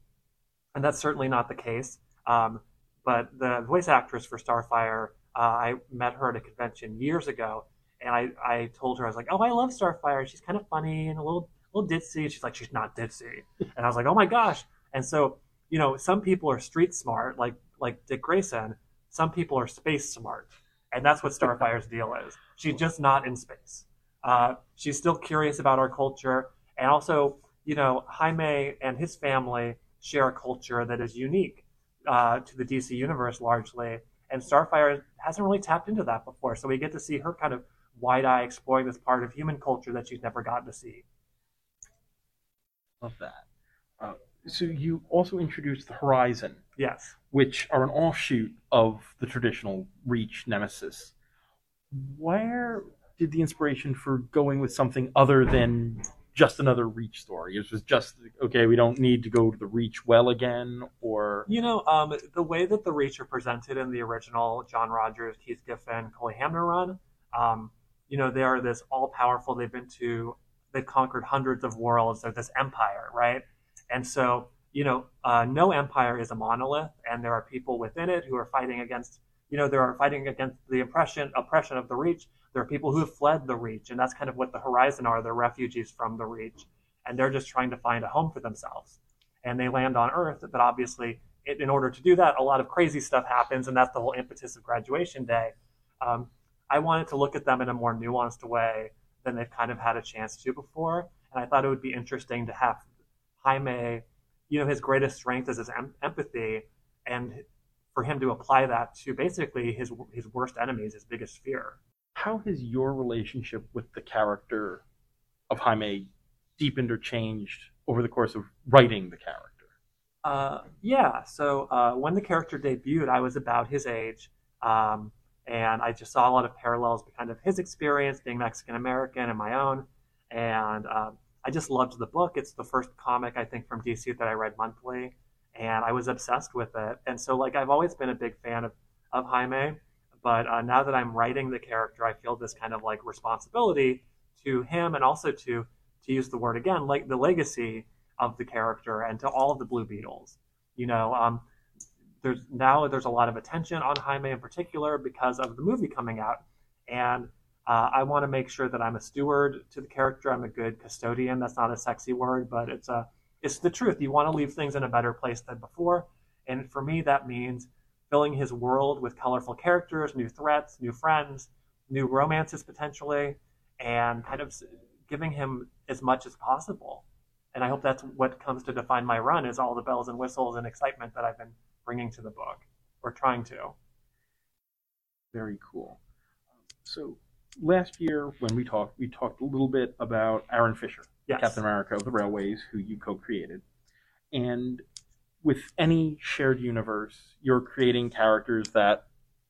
and that's certainly not the case. Um, but the voice actress for Starfire, uh, I met her at a convention years ago, and I, I told her I was like, "Oh, I love Starfire. She's kind of funny and a little little ditzy." She's like, "She's not ditzy," and I was like, "Oh my gosh!" And so you know, some people are street smart, like like Dick Grayson. Some people are space smart, and that's what Starfire's deal is. She's just not in space. Uh, she's still curious about our culture, and also, you know, Jaime and his family share a culture that is unique uh, to the DC universe largely, and Starfire hasn't really tapped into that before. So we get to see her kind of wide eye exploring this part of human culture that she's never gotten to see. Love that. Uh, so you also introduced the Horizon, Yes. which are an offshoot of the traditional Reach Nemesis. Where did the inspiration for going with something other than just another Reach story? It was just okay. We don't need to go to the Reach well again, or You know, um, the way that the Reach are presented in the original John Rogers, Keith Giffen, Cully Hamner run, um, you know, they are this all powerful. They've been to, they've conquered hundreds of worlds. They're this empire, right? And so, you know, uh, no empire is a monolith, and there are people within it who are fighting against, you know, there are fighting against the oppression oppression of the Reach. There are people who have fled the Reach, and that's kind of what the Horizon are. They're refugees from the Reach, and they're just trying to find a home for themselves. And they land on Earth, but obviously, it, in order to do that, a lot of crazy stuff happens, and that's the whole impetus of Graduation Day. Um, I wanted to look at them in a more nuanced way than they've kind of had a chance to before, and I thought it would be interesting to have Jaime, you know, his greatest strength is his em- empathy, and for him to apply that to basically his his worst enemies, his biggest fear. How has your relationship with the character of Jaime deepened or changed over the course of writing the character? Uh, yeah. So uh, when the character debuted, I was about his age, um, and I just saw a lot of parallels with kind of his experience being Mexican American and my own. And um, I just loved the book. It's the first comic I think from DC that I read monthly, and I was obsessed with it. And so like I've always been a big fan of of Jaime, but uh, now that I'm writing the character, I feel this kind of like responsibility to him and also to to use the word again, like the legacy of the character and to all of the Blue Beetles. You know, um, there's now there's a lot of attention on Jaime in particular because of the movie coming out, and uh, I want to make sure that I'm a steward to the character. I'm a good custodian. That's not a sexy word, but it's a it's the truth. You want to leave things in a better place than before, and for me that means filling his world with colorful characters, new threats, new friends, new romances potentially, and kind of giving him as much as possible and I hope that's what comes to define my run is all the bells and whistles and excitement that I've been bringing to the book or trying to. Very cool. So last year when we talked, we talked a little bit about Aaron Fisher, Yes. Captain America of the Railways, who you co-created, and with any shared universe, you're creating characters that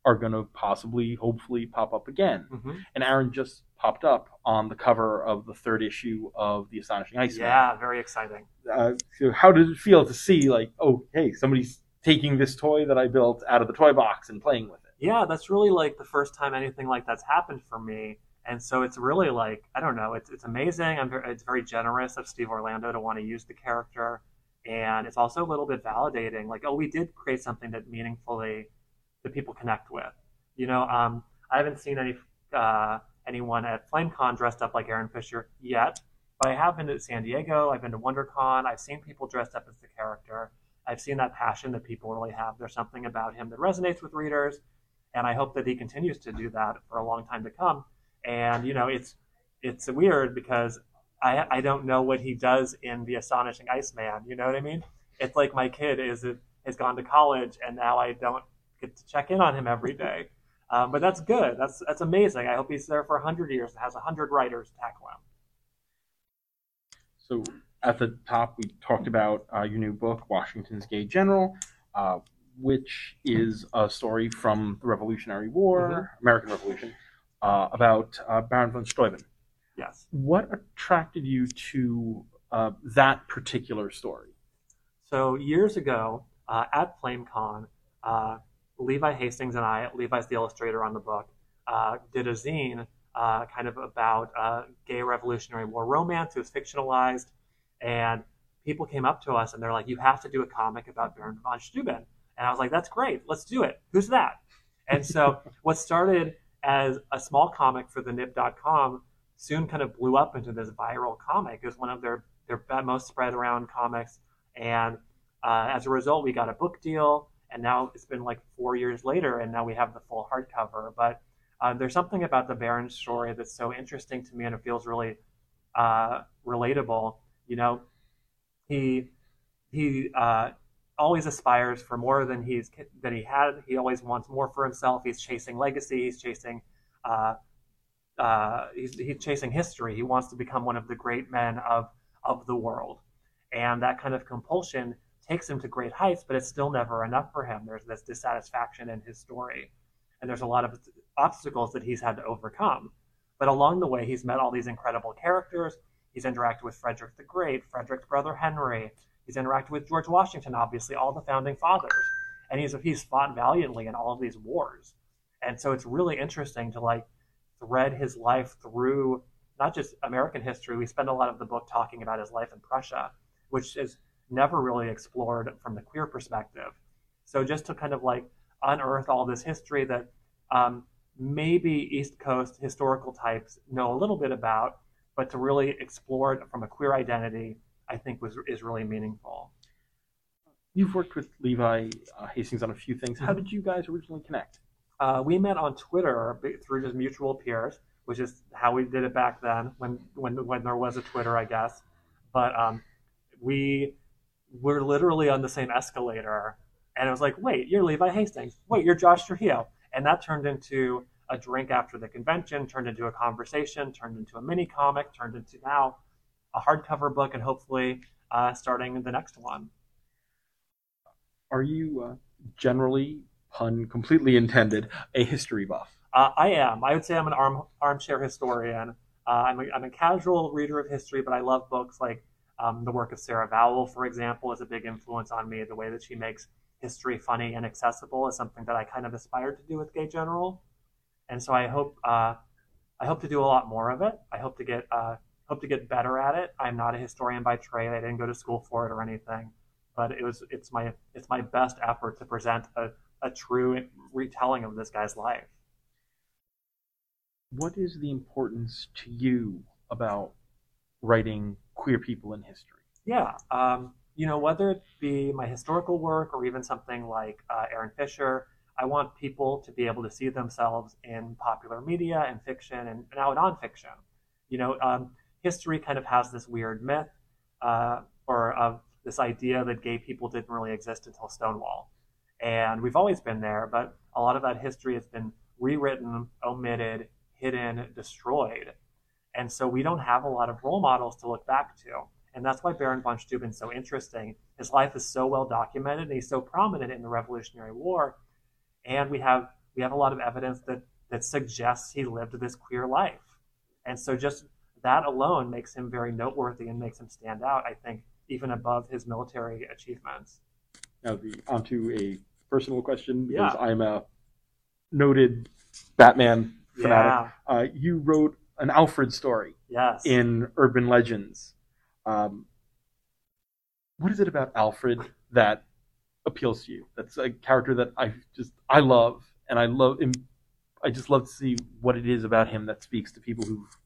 are going to possibly, hopefully, pop up again. hmm And Aaron just popped up on the cover of the third issue of The Astonishing Iceman. Yeah, very exciting. Uh, so how did it feel to see, like, oh, hey, somebody's taking this toy that I built out of the toy box and playing with it? Yeah, that's really like the first time anything like that's happened for me. And so it's really like I don't know, it's it's amazing. I'm very, it's very generous of Steve Orlando to want to use the character, and it's also a little bit validating. Like, oh, we did create something that meaningfully that people connect with. You know, um, I haven't seen any uh, anyone at FlameCon dressed up like Aaron Fisher yet, but I have been to San Diego. I've been to WonderCon. I've seen people dressed up as the character. I've seen that passion that people really have. There's something about him that resonates with readers, and I hope that he continues to do that for a long time to come. And you know, it's it's weird because I I don't know what he does in the Astonishing Iceman. You know what I mean? It's like my kid is has gone to college, and now I don't get to check in on him every day. Um, but that's good. That's that's amazing. I hope he's there for hundred years and has hundred writers tackle him. So at the top, we talked about uh, your new book, Washington's Gay General, uh, which is a story from the Revolutionary War, American Revolution, uh, about uh, Baron von Steuben. Yes. What attracted you to uh, that particular story? So years ago uh, at FlameCon, uh, Levi Hastings and I, Levi's the illustrator on the book, uh, did a zine uh, kind of about uh, gay Revolutionary War romance. It was fictionalized, and people came up to us and they're like, "You have to do a comic about Baron von Steuben." And I was like, "That's great, let's do it. Who's that?" And so (laughs) what started as a small comic for the Nib.com soon kind of blew up into this viral comic. It was one of their their most spread around comics, and uh, as a result, we got a book deal. And now it's been like four years later, and now we have the full hardcover. But uh, there's something about the Baron story that's so interesting to me, and it feels really uh, relatable. You know, he he uh, always aspires for more than he's than he had. He always wants more for himself. He's chasing legacy. He's chasing uh, he's, he's chasing history. He wants to become one of the great men of of the world, and that kind of compulsion takes him to great heights, but it's still never enough for him. There's this dissatisfaction in his story, and there's a lot of obstacles that he's had to overcome. But along the way, he's met all these incredible characters. He's interacted with Frederick the Great, Frederick's brother Henry. He's interacted with George Washington, obviously, all the founding fathers, and he's he's fought valiantly in all of these wars. And so it's really interesting to like thread his life through not just American history. We spend a lot of the book talking about his life in Prussia, which is never really explored from the queer perspective. So just to kind of like unearth all this history that um, maybe East Coast historical types know a little bit about, but to really explore it from a queer identity, I think was is really meaningful. You've worked with Levi uh, Hastings on a few things. How did you guys originally connect? Uh, we met on Twitter through just mutual peers, which is how we did it back then, when when when there was a Twitter, I guess. But um, we were literally on the same escalator, and it was like, wait, you're Levi Hastings. Wait, you're Josh Trujillo, and that turned into a drink after the convention, turned into a conversation, turned into a mini comic, turned into now a hardcover book, and hopefully uh, starting the next one. Are you uh, generally, pun completely intended, a history buff? Uh, I am. I would say I'm an arm, armchair historian. Uh, I'm, a, I'm a casual reader of history, but I love books like um, the work of Sarah Vowell, for example, is a big influence on me. The way that she makes history funny and accessible is something that I kind of aspired to do with Gay General, and so I hope uh, I hope to do a lot more of it. I hope to get uh, hope to get better at it. I'm not a historian by trade. I didn't go to school for it or anything, but it was it's my it's my best effort to present a, a true retelling of this guy's life. What is the importance to you about writing queer people in history? Yeah, um, you know, whether it be my historical work or even something like uh, Aaron Fisher, I want people to be able to see themselves in popular media and fiction and now nonfiction. You know, um, history kind of has this weird myth uh, or of this idea that gay people didn't really exist until Stonewall. And we've always been there, but a lot of that history has been rewritten, omitted, hidden, destroyed. And so we don't have a lot of role models to look back to. And that's why Baron von Steuben's so interesting. His life is so well documented and he's so prominent in the Revolutionary War. And we have we have a lot of evidence that that suggests he lived this queer life. And so just that alone makes him very noteworthy and makes him stand out, I think, even above his military achievements. Now, the, onto a personal question because Yeah. I'm a noted Batman fanatic. Yeah. Uh, you wrote an Alfred story Yes. in Urban Legends. Um, what is it about Alfred that appeals to you? That's a character that I just I love, and I love. I just love to see what it is about him that speaks to people who've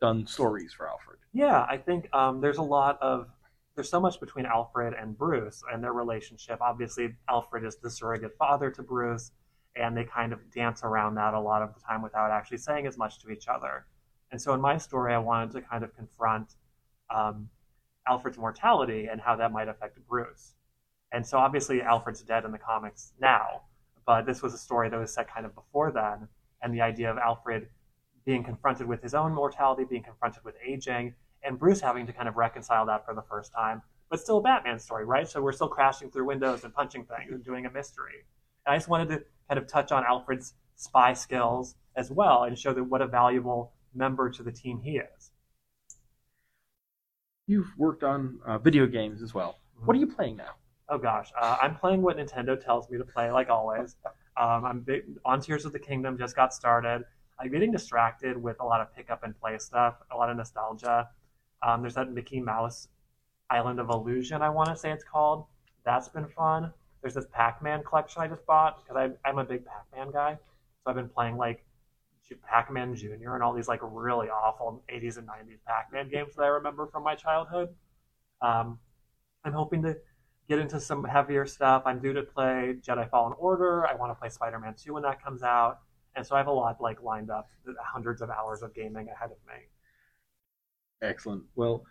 done stories for Alfred. Yeah, I think um, there's a lot of there's so much between Alfred and Bruce and their relationship. Obviously, Alfred is the surrogate father to Bruce, and they kind of dance around that a lot of the time without actually saying as much to each other. And so, in my story, I wanted to kind of confront um, Alfred's mortality and how that might affect Bruce. And so, obviously, Alfred's dead in the comics now, but this was a story that was set kind of before then, and the idea of Alfred being confronted with his own mortality, being confronted with aging, and Bruce having to kind of reconcile that for the first time, but still a Batman story, right? So we're still crashing through windows and punching things and doing a mystery. And I just wanted to kind of touch on Alfred's spy skills as well and show that what a valuable member to the team he is. You've worked on uh, video games as well. What are you playing now? Oh gosh, uh, I'm playing what Nintendo tells me to play, like always. Um, I'm big, on Tears of the Kingdom, just got started. I'm getting distracted with a lot of pick up and play stuff, a lot of nostalgia. Um, there's that Mickey Mouse Island of Illusion, I want to say it's called. That's been fun. There's this Pac-Man collection I just bought because I'm a big Pac-Man guy, so I've been playing like Pac-Man Junior and all these like really awful 80s and 90s Pac-Man games that I remember from my childhood. Um, I'm hoping to get into some heavier stuff. I'm due to play Jedi Fallen Order. I want to play Spider-Man 2 when that comes out, and so I have a lot like lined up, hundreds of hours of gaming ahead of me. Excellent. Well,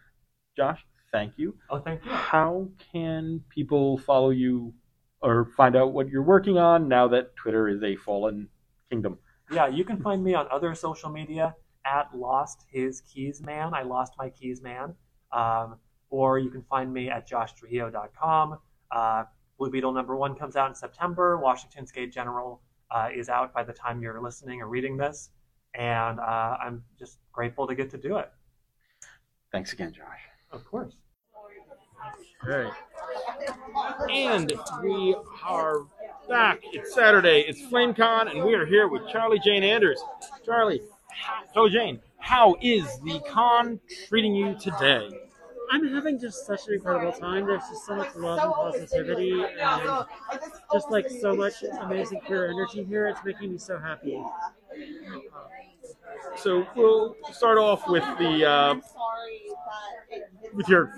Josh, thank you. Oh, thank you. How can people follow you or find out what you're working on now that Twitter is a fallen kingdom? Yeah, you can find me on other social media at Lost His Keys Man. I lost my keys man. Um, or you can find me at joshtrujillo.com. Uh, Blue Beetle number one comes out in September. Washington's Gay General uh, is out by the time you're listening or reading this. And uh, I'm just grateful to get to do it. Thanks again, Josh. Of course. All right. And we are back. It's Saturday. It's FlameCon, and we are here with Charlie Jane Anders. Charlie, so Jane, how is the con treating you today? I'm having just such an incredible time. There's just so much love and positivity, and just like so much amazing queer energy here. It's making me so happy. So we'll start off with the uh, with your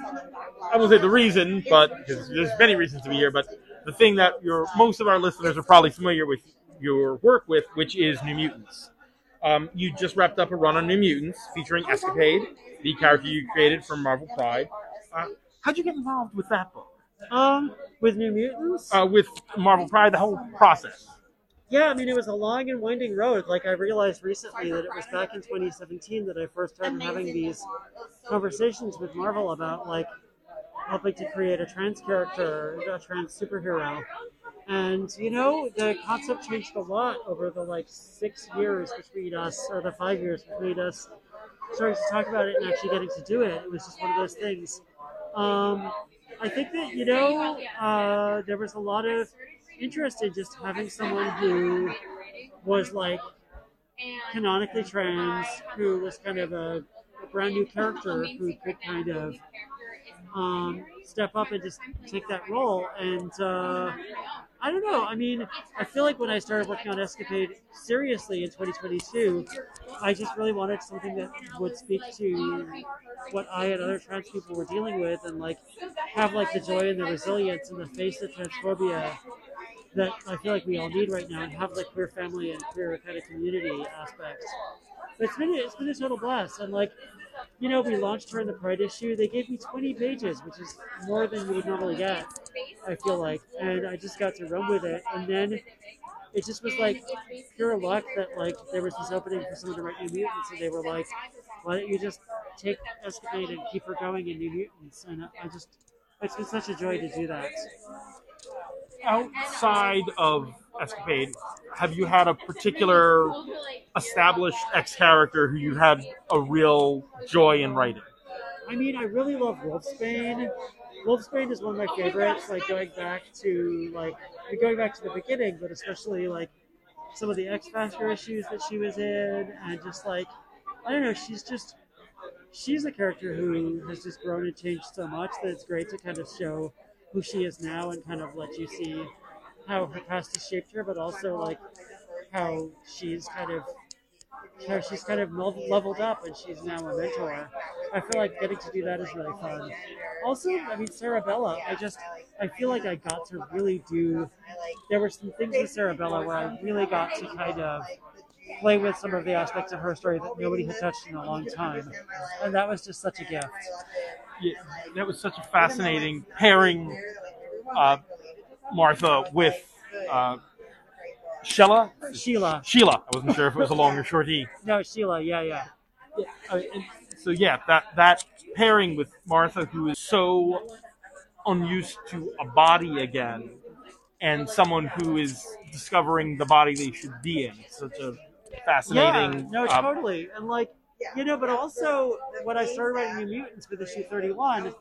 I won't say the reason, but because there's many reasons to be here, but the thing that your most of our listeners are probably familiar with your work with, which is New Mutants. Um, you just wrapped up a run on New Mutants featuring Escapade, the character you created from Marvel Pride. Uh, how'd you get involved with that book? Um, with New Mutants, Uh, with Marvel Pride, the whole process. Yeah, I mean it was a long and winding road. Like I realized recently that it was back in 2017 that I first started having these conversations with Marvel about like helping to create a trans character, a trans superhero. And you know, the concept changed a lot over the like six years between us, or the five years between us starting to talk about it and actually getting to do it. It was just one of those things. Um, I think that you know, uh, there was a lot of interest in just having someone who was like canonically trans, who was kind of a, a brand new character who could kind of um, step up and just take that role. And uh, I don't know. I mean, I feel like when I started working on Escapade seriously in 2022, I just really wanted something that would speak to what I and other trans people were dealing with, and like have like the joy and the resilience in the face of transphobia that I feel like we all need right now, and have like queer family and queer kind of community aspects. But it's been it's been a total blast, and like you know, we launched her in the Pride issue. They gave me 20 pages, which is more than you would normally get, I feel like. And I just got to run with it. And then it just was like pure luck that like there was this opening for someone to write New Mutants, and they were like, why don't you just take Escapade and keep her going in New Mutants, and I just it's been such a joy to do that. Outside of Escapade, have you had a particular established X character who you had a real joy in writing? I mean, I really love Wolfsbane. Wolfsbane is one of my favorites. Like going back to like going back to the beginning, but especially like some of the X Factor issues that she was in, and just like I don't know, she's just she's a character who has just grown and changed so much that it's great to kind of show who she is now and kind of let you see how her past has shaped her, but also like how she's kind of how she's kind of leveled up and she's now a mentor. I feel like getting to do that is really fun. Also, I mean, Cerebella, I just, I feel like I got to really do, there were some things with Cerebella where I really got to kind of play with some of the aspects of her story that nobody had touched in a long time. And that was just such a gift. Yeah, that was such a fascinating pairing, uh, Martha, with uh, Sheila? Sheila. Sheila. I wasn't sure if it was a long or short E. No, Sheila, yeah, yeah. yeah uh, so, yeah, that, that pairing with Martha, who is so unused to a body again, and someone who is discovering the body they should be in. Such a fascinating. Yeah, no, um, totally. And like, you know, but also when I started writing New Mutants with issue 31,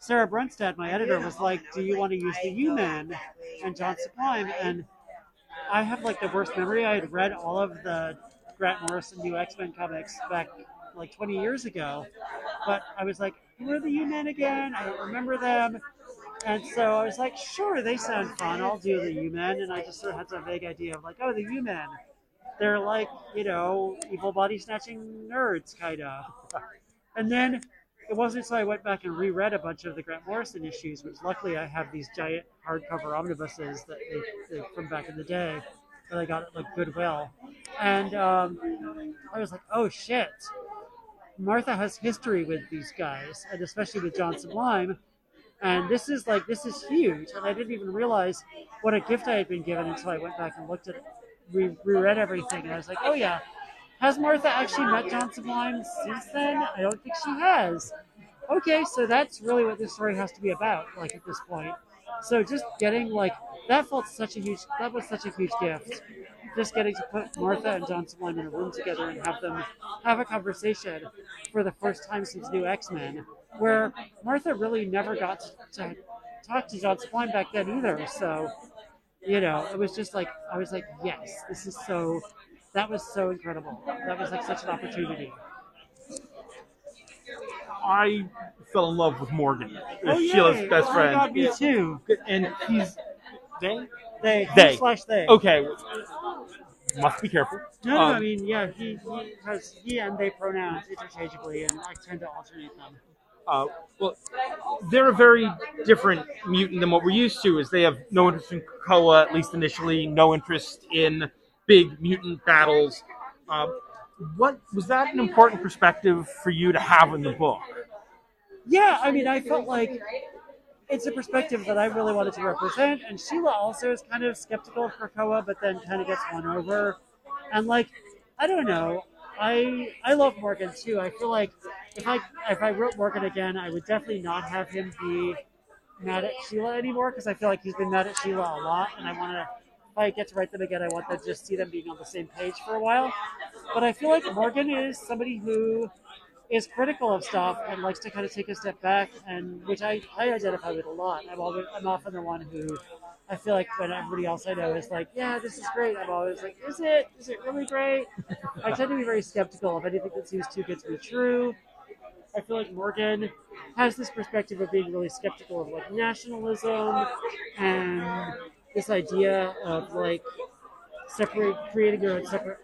Sarah Brunstad, my editor, was like, "Do you want to use the U-Men and John Sublime?" And I have like the worst memory. I had read all of the Grant Morrison new X Men comics back like 20 years ago, but I was like, "Who are the U-Men again? I don't remember them." And so I was like, "Sure, they sound fun. I'll do the U-Men." And I just sort of had some vague idea of like, "Oh, the U-Men." They're like, you know, evil body snatching nerds, kind of. And then it wasn't until I went back and reread a bunch of the Grant Morrison issues, which luckily I have these giant hardcover omnibuses that they, they, from back in the day that I got at like Goodwill, and um, I was like, oh shit, Martha has history with these guys, and especially with John Sublime, and this is like this is huge, and I didn't even realize what a gift I had been given until I went back and looked at re- reread everything, and I was like, oh yeah, has Martha actually met John Sublime since then? I don't think she has. Okay, so that's really what this story has to be about, like at this point. So just getting like that felt such a huge that was such a huge gift. Just getting to put Martha and John Sublime in a room together and have them have a conversation for the first time since New X Men, where Martha really never got to, to talk to John Sublime back then either. So, you know, it was just like I was like, yes, this is so that was so incredible. That was like such an opportunity. I fell in love with Morgan, oh, Sheila's best oh friend. God, me too. And he's they. They. They. Slash they. Okay. Must be careful. No, no, um, I mean, yeah, he, he has he and they pronouns interchangeably, and I tend to alternate them. Uh, well, they're a very different mutant than what we're used to. Is they have no interest in Krakoa, at least initially, no interest in big mutant battles. Uh, what was that an important perspective for you to have in the book? Yeah, I mean, I felt like it's a perspective that I really wanted to represent, and Sheila also is kind of skeptical of Krakoa, but then kind of gets won over. And like, I don't know, I I love Morgan too. I feel like if I if I wrote Morgan again, I would definitely not have him be mad at Sheila anymore because I feel like he's been mad at Sheila a lot, and I want to If I get to write them again, I want to just see them being on the same page for a while. But I feel like Morgan is somebody who is critical of stuff and likes to kind of take a step back, and which I, I identify with a lot. I'm always I'm often the one who I feel like when everybody else I know is like, yeah, this is great. I'm always like, is it? Is it really great? I tend to be very skeptical of anything that seems too good to be true. I feel like Morgan has this perspective of being really skeptical of like nationalism and this idea of like separate creating your own separate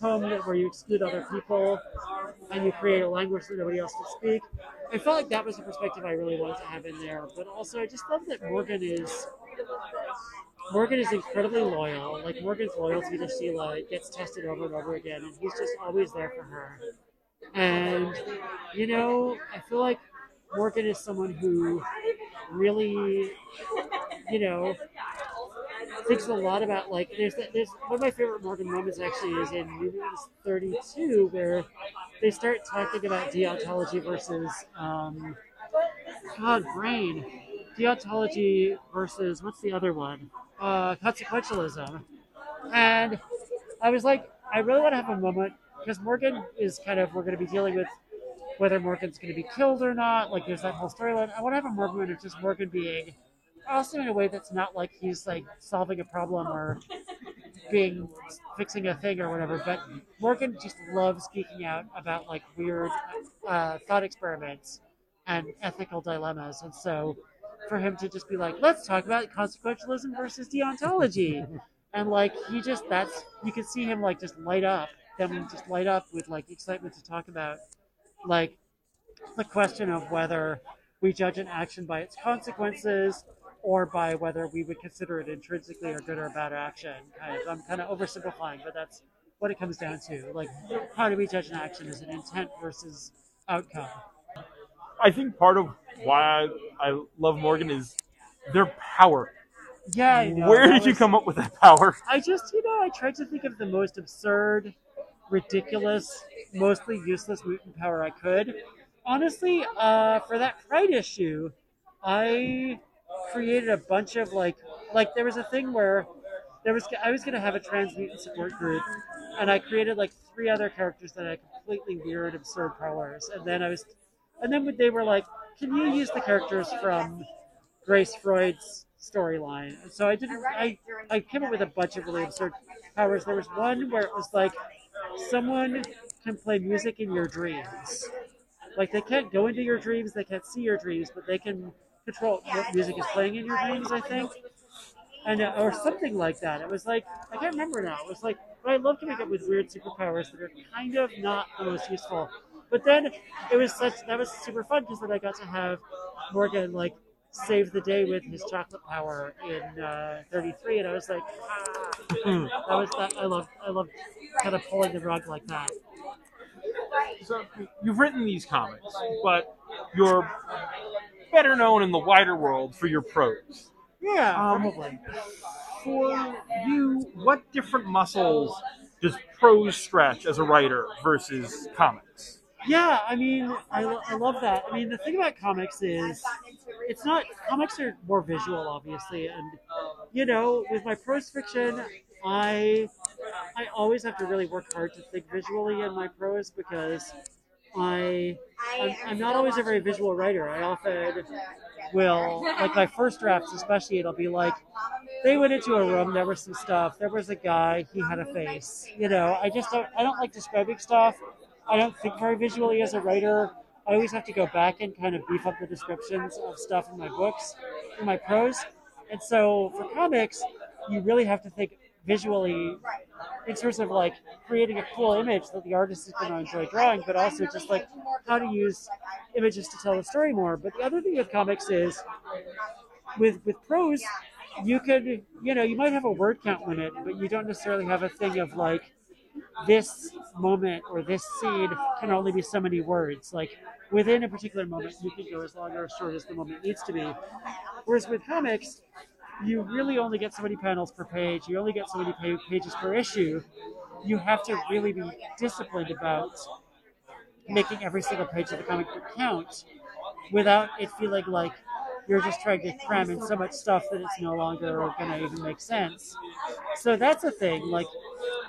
home where you exclude other people and you create a language that nobody else can speak. I felt like that was a perspective I really wanted to have in there, but also I just love that Morgan is Morgan is incredibly loyal. Like Morgan's loyalty to Sheila gets tested over and over again, and he's just always there for her. And you know, I feel like Morgan is someone who really, you know, thinks a lot about like there's there's one of my favorite Morgan moments actually is in Mutants 32 where they start talking about deontology versus um, God brain. Deontology versus what's the other one? Uh, consequentialism. And I was like I really want to have a moment because Morgan is kind of we're going to be dealing with whether Morgan's going to be killed or not like there's that whole storyline I want to have a moment of just Morgan being awesome in a way that's not like he's like solving a problem or being fixing a thing or whatever. But Morgan just loves geeking out about like weird uh, thought experiments and ethical dilemmas, and so for him to just be like, let's talk about consequentialism versus deontology, and like he just that's you can see him like just light up, them just light up with like excitement to talk about like the question of whether we judge an action by its consequences or by whether we would consider it intrinsically a good or a bad action. Kind of, I'm kind of oversimplifying, but that's what it comes down to. Like, how do we judge an action? Is it intent versus outcome? I think part of why I, I love Morgan is their power. Yeah, know. Where did you come up with that power? I just, you know, I tried to think of the most absurd, ridiculous, mostly useless mutant power I could. Honestly, uh, for that Pride issue, I created a bunch of like, like there was a thing where there was I was gonna have a trans mutant support group, and I created like three other characters that had completely weird, absurd powers, and then I was, and then they were like, "Can you use the characters from Grace Freud's storyline?" And so I didn't. I I came up with a bunch of really absurd powers. There was one where it was like someone can play music in your dreams. Like they can't go into your dreams, they can't see your dreams, but they can control what music is playing in your dreams. I think, and uh, or something like that. It was like I can't remember now. It was like, but I love coming up with weird superpowers that are kind of not the most useful. But then it was such that was super fun because then I got to have Morgan like save the day with his chocolate power in uh, 33, and I was like, ah. that was that. I love I love kind of pulling the rug like that. So you've written these comics, but you're better known in the wider world for your prose. Yeah, Um, probably. For you, what different muscles does prose stretch as a writer versus comics? Yeah, I mean, I, I love that. I mean, the thing about comics is it's not comics are more visual, obviously, and you know, with my prose fiction, I I always have to really work hard to think visually in my prose because I I'm, I'm not always a very visual writer. I often will like my first drafts, especially. It'll be like they went into a room, there was some stuff, there was a guy, he had a face. You know, I just don't I don't like describing stuff. I don't think very visually as a writer. I always have to go back and kind of beef up the descriptions of stuff in my books, in my prose. And so for comics, you really have to think visually in terms of like creating a cool image that the artist is going to enjoy drawing, but also just like how to use images to tell the story more. But the other thing with comics is with with prose, you could you know you might have a word count limit, but you don't necessarily have a thing of like this moment or this scene can only be so many words. Like within a particular moment, you can go as long or as short as the moment needs to be. Whereas with comics, you really only get so many panels per page. You only get so many pages per issue. You have to really be disciplined about making every single page of the comic book count without it feeling like you're just trying to cram in so much stuff that it's no longer going to even make sense. So that's a thing. Like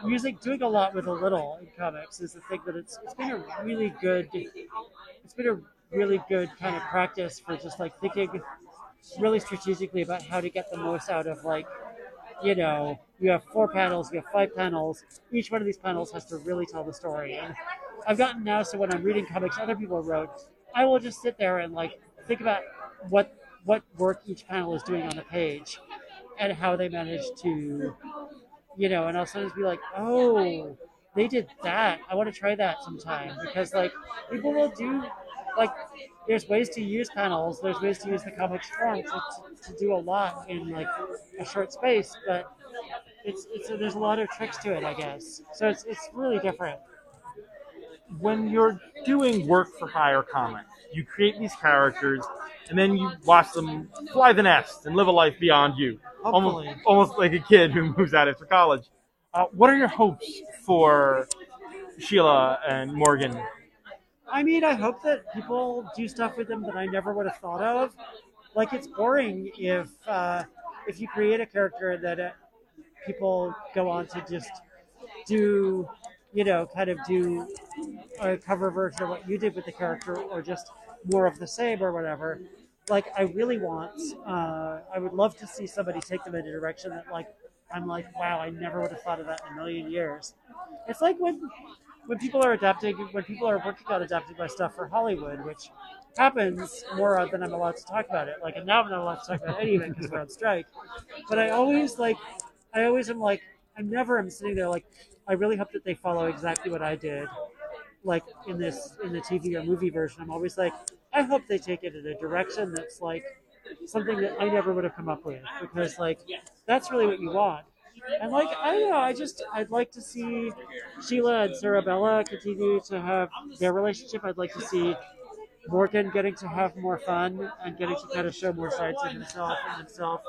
music, doing a lot with a little in comics is the thing that it's it's been a really good it's been a really good kind of practice for just like thinking really strategically about how to get the most out of like you know you have four panels you have five panels each one of these panels has to really tell the story and i've gotten now so when i'm reading comics other people wrote i will just sit there and like think about what what work each panel is doing on the page and how they manage to you know and i'll sometimes be like oh they did that. I want to try that sometime. Because like people will do like there's ways to use panels there's ways to use the comics form to, to, do a lot in like a short space but it's it's there's a lot of tricks to it i guess. So it's it's really different. When you're doing work for hire comics, you create these characters, and then you watch them fly the nest and live a life beyond you, almost almost like a kid who moves out after college. Uh, what are your hopes for Sheila and Morgan? I mean, I hope that people do stuff with them that I never would have thought of. Like, it's boring if uh, if you create a character that uh, people go on to just do, you know, kind of do a cover version of what you did with the character, or just more of the same, or whatever. Like, I really want, uh, I would love to see somebody take them in a direction that, like, I'm like, wow, I never would have thought of that in a million years. It's like when when people are adapting, when people are working on adapting my stuff for Hollywood, which happens more than I'm allowed to talk about it. Like, and now I'm not allowed to talk about any of it because we're on strike. But I always like, I always am like, I never am sitting there like, I really hope that they follow exactly what I did, like in this in the TV or movie version. I'm always like, I hope they take it in a direction that's like something that I never would have come up with because like that's really what you want. And like I don't know, I just I'd like to see Sheila and Sarabella continue to have their relationship. I'd like to see Morgan getting to have more fun and getting to kind of show more sides of himself and himself.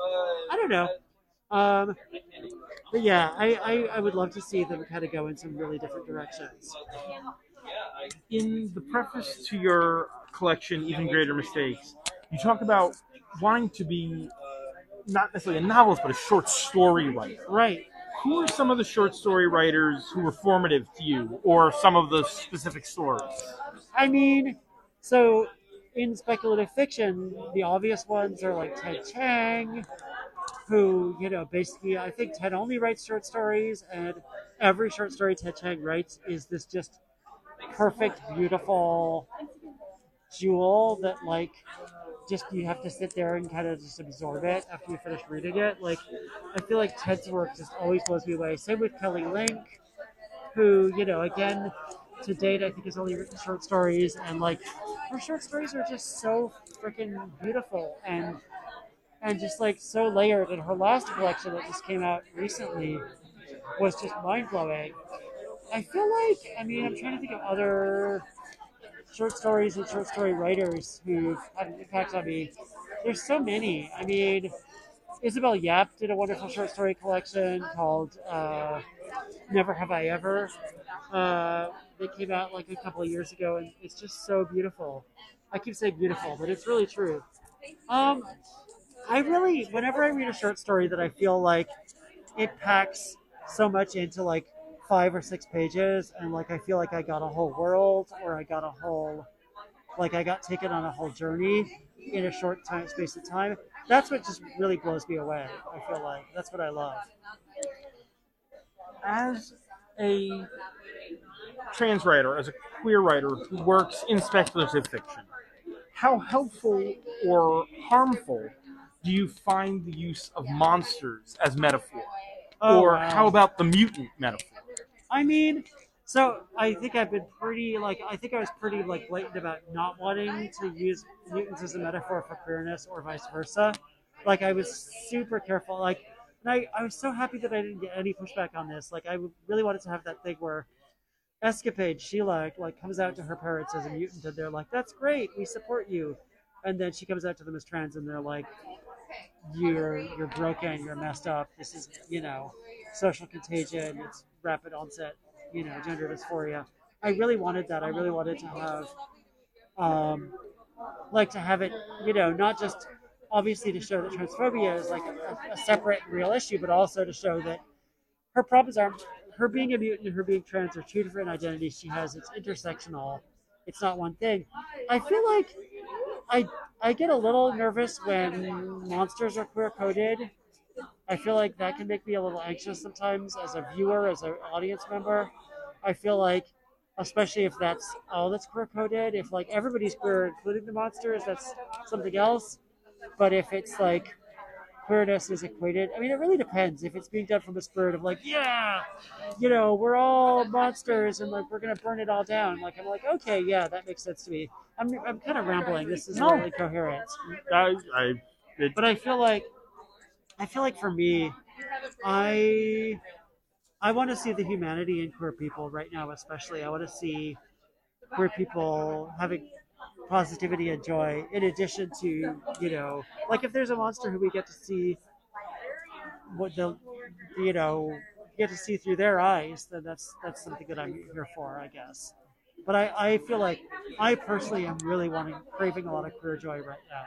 I don't know. Um, but yeah, I, I, I would love to see them kind of go in some really different directions. In the preface to your collection, Even Greater Mistakes, you talk about wanting to be not necessarily a novelist, but a short story writer. Right. Who are some of the short story writers who were formative to you, or some of the specific stories? I mean, so in speculative fiction, the obvious ones are like Ted Chiang, who, you know, basically, I think Ted only writes short stories, and every short story Ted Chiang writes is this just perfect, beautiful jewel that, like, just you have to sit there and kind of just absorb it after you finish reading it. Like, I feel like Ted's work just always blows me away. Same with Kelly Link, who, you know, again, to date, I think has only written short stories, and like her short stories are just so freaking beautiful and and just like so layered. And her last collection that just came out recently was just mind blowing. I feel like, I mean, I'm trying to think of other short stories and short story writers who've had an impact on me. There's so many. I mean, Isabel Yap did a wonderful short story collection called uh, Never Have I Ever. Uh, came out like a couple of years ago, and it's just so beautiful. I keep saying beautiful, but it's really true. Um, I really, whenever I read a short story that I feel like it packs so much into like five or six pages, and like I feel like I got a whole world, or I got a whole, like I got taken on a whole journey in a short time space of time. That's what just really blows me away. I feel like that's what I love. As a trans writer, as a queer writer who works in speculative fiction, how helpful or harmful do you find the use of monsters as metaphor? Oh, or wow. how about the mutant metaphor? I mean, so I think I've been pretty like I think I was pretty like blatant about not wanting to use mutants as a metaphor for queerness or vice versa. Like I was super careful. Like, and I I was so happy that I didn't get any pushback on this. Like I really wanted to have that thing where Escapade Sheila like comes out to her parents as a mutant and they're like, "That's great, we support you," and then she comes out to them as trans and they're like, "You're you're broken, you're messed up. This is you know." social contagion, it's rapid onset, you know, gender dysphoria. I really wanted that. I really wanted to have, um, like to have it, you know, not just obviously to show that transphobia is like a, a separate real issue, but also to show that her problems are her being a mutant and her being trans are two different identities she has. It's intersectional. It's not one thing. I feel like I I get a little nervous when monsters are queer coded. I feel like that can make me a little anxious sometimes as a viewer, as an audience member. I feel like, especially if that's all that's queer coded, if like everybody's queer, including the monsters, that's something else. But if it's like queerness is equated, I mean, it really depends. If it's being done from a spirit of like, yeah, you know, we're all monsters and like we're gonna burn it all down. Like I'm like, okay, yeah, that makes sense to me. I'm I'm kind of rambling. This isn't really coherent. I, I, it, But I feel like I feel like for me, I I want to see the humanity in queer people right now, especially. I want to see queer people having positivity and joy in addition to you know like if there's a monster who we get to see what the you know get to see through their eyes then that's that's something that i'm here for i guess but i i feel like i personally am really wanting craving a lot of queer joy right now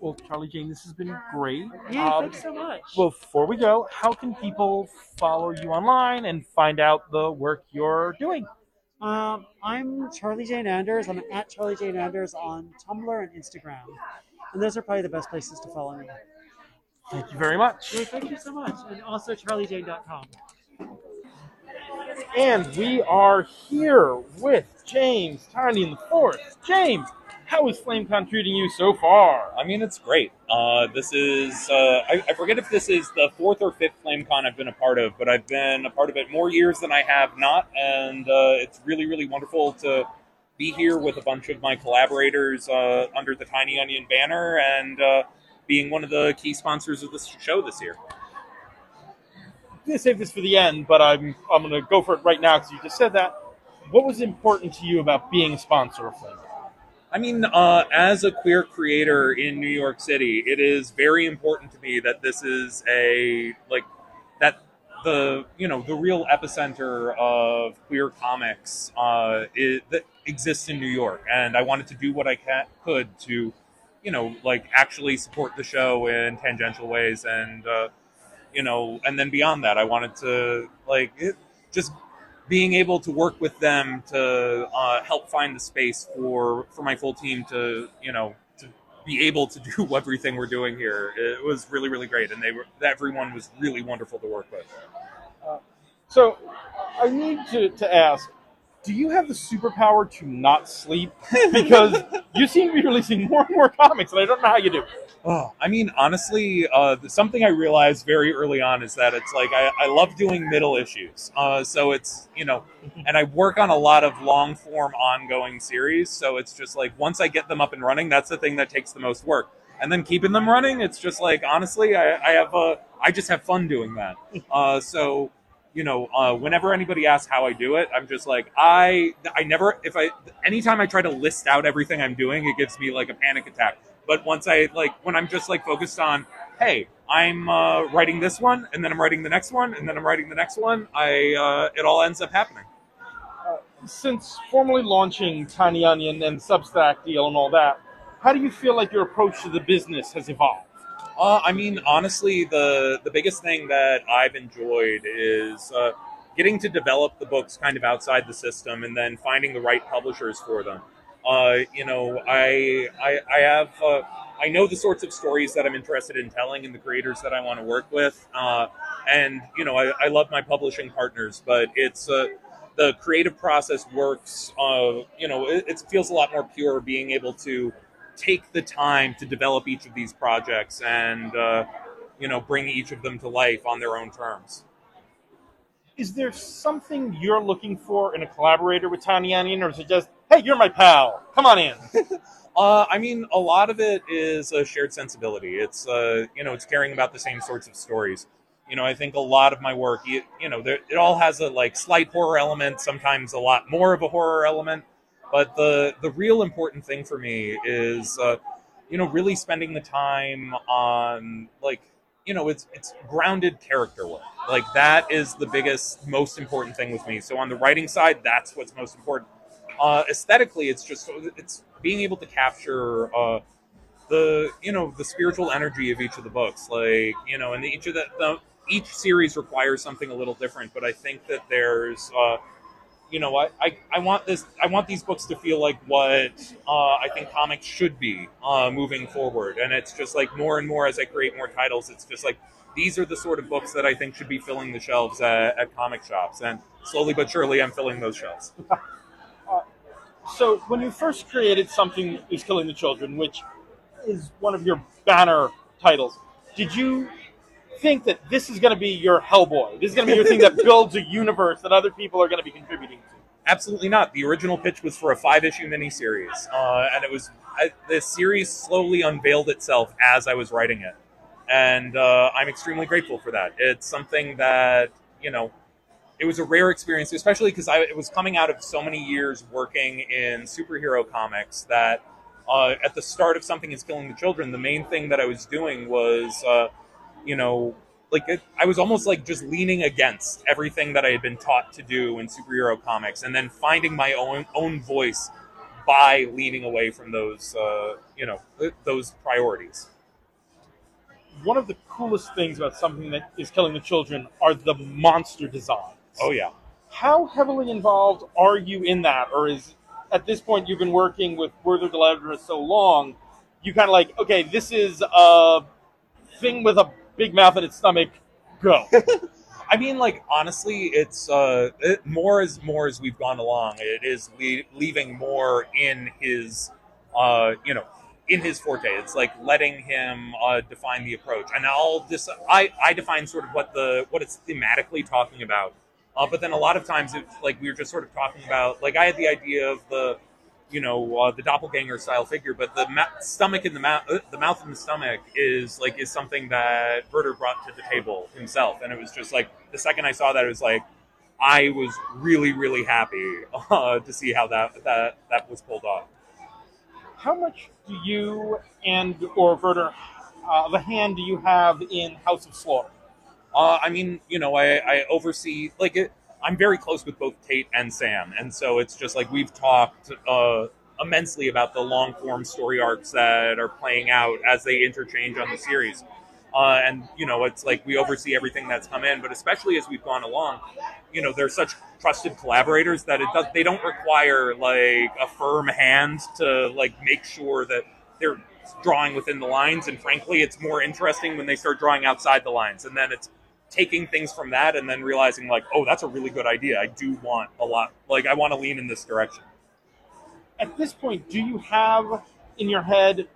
Well, Charlie Jane, this has been great. yeah Um, thanks so much before we go, how can people follow you online and find out the work you're doing? Um, I'm Charlie Jane Anders. I'm at Charlie Jane Anders on Tumblr and Instagram. And those are probably the best places to follow me. Thank you very much. Well, thank you so much. And also charliejane.com. And we are here with James Tiny in the Forest. James, how is FlameCon treating you so far? I mean, it's great. Uh, this is, uh, I, I forget if this is the fourth or fifth FlameCon I've been a part of, but I've been a part of it more years than I have not. And uh, it's really, really wonderful to be here with a bunch of my collaborators uh, under the Tiny Onion banner and uh, being one of the key sponsors of this show this year. I'm going to save this for the end, but I'm, I'm going to go for it right now because you just said that. What was important to you about being a sponsor of FlameCon? I mean, uh, as a queer creator in New York City, it is very important to me that this is a like that the you know the real epicenter of queer comics uh, is, that exists in New York, and I wanted to do what I ca- could to you know like actually support the show in tangential ways, and uh, you know, and then beyond that, I wanted to like it, just being able to work with them to uh, help find the space for for my full team to you know to be able to do (laughs) everything we're doing here. It was really really great and they were everyone was really wonderful to work with. So, I need to, to ask do you have the superpower to not sleep? Because (laughs) you seem to be releasing more and more comics, and I don't know how you do. oh, i mean honestly uh, something i realized very early on is that it's like i, I love doing middle issues uh, so it's you know (laughs) and i work on a lot of long form ongoing series so it's just like once i get them up and running that's the thing that takes the most work and then keeping them running it's just like honestly i, I have a i just have fun doing that (laughs) uh, so you know uh, whenever anybody asks how i do it i'm just like i i never if i anytime i try to list out everything i'm doing it gives me like a panic attack but once i like when i'm just like focused on hey i'm uh, writing this one and then i'm writing the next one and then i'm writing the next one i uh, it all ends up happening Since formally launching Tiny Onion and Substack deal and all that, how do you feel like your approach to the business has evolved? Uh, I mean, honestly, the the biggest thing that I've enjoyed is uh, getting to develop the books kind of outside the system, and then finding the right publishers for them. Uh, you know, I I, I have uh, I know the sorts of stories that I'm interested in telling, and the creators that I want to work with. Uh, and you know, I, I love my publishing partners, but it's uh, the creative process works. You know, it, it feels a lot more pure being able to take the time to develop each of these projects and uh, you know bring each of them to life on their own terms. Is there something you're looking for in a collaborator with Tiny Onion, or is it just, hey, you're my pal, come on in? (laughs) Uh, I mean, a lot of it is a shared sensibility. It's uh, you know, it's caring about the same sorts of stories. You know, I think a lot of my work, you, you know, there, it all has a like slight horror element, sometimes a lot more of a horror element. But the the real important thing for me is, uh, you know, really spending the time on like, you know, it's it's grounded character work. Like that is the biggest, most important thing with me. So on the writing side, that's what's most important. Uh, aesthetically, it's just it's being able to capture uh, the you know the spiritual energy of each of the books. Like you know, and each of the, the each series requires something a little different. But I think that there's uh, you know I, I I want this I want these books to feel like what uh, I think comics should be uh, moving forward. And it's just like more and more as I create more titles, it's just like these are the sort of books that I think should be filling the shelves at, at comic shops. And slowly but surely, I'm filling those shelves. (laughs) So, when you first created Something is Killing the Children, which is one of your banner titles, did you think that this is going to be your Hellboy? This is going to be your thing that builds a universe that other people are going to be contributing to? Absolutely not. The original pitch was for a five issue miniseries, uh, and it was I, the series slowly unveiled itself as I was writing it, and uh, I'm extremely grateful for that. It's something that you know, it was a rare experience, especially because I it was coming out of so many years working in superhero comics that uh, at the start of something is killing the children, the main thing that I was doing was, uh, you know, like it, I was almost like just leaning against everything that I had been taught to do in superhero comics, and then finding my own own voice by leaning away from those, uh, you know, those priorities. One of the coolest things about something that is killing the children are the monster designs. Oh yeah. How heavily involved are you in that, or is at this point you've been working with Werther Dell'Edera so long, you kind of like, okay, this is a thing with a big mouth and its stomach. Go. (laughs) I mean, like honestly, it's uh, it, more as more as we've gone along. It is le- leaving more in his, uh, you know, in his forte. It's like letting him uh, define the approach, and I'll just I I define sort of what the what it's thematically talking about. Uh, but then a lot of times it's like we were just sort of talking about like I had the idea of the you know uh, the doppelganger style figure, but the ma- stomach and the mouth, uh, the mouth and the stomach is like is something that Werther brought to the table himself, and it was just like the second I saw that, it was like I was really really happy (laughs) uh, to see how that that that was pulled off. How much do you and or Werther uh, of a hand do you have in House of Slaughter? Uh, I mean, you know, I, I oversee like it, I'm very close with both Tate and Sam, and so it's just like we've talked uh, immensely about the long form story arcs that are playing out as they interchange on the series. Uh, and you know, it's like we oversee everything that's come in, but especially as we've gone along, you know, they're such trusted collaborators that it does they don't require like a firm hand to like make sure that they're drawing within the lines. And frankly, it's more interesting when they start drawing outside the lines, and then it's taking things from that and then realizing like, oh, that's a really good idea. I do want a lot, like I want to lean in this direction. At this point, do you have in your head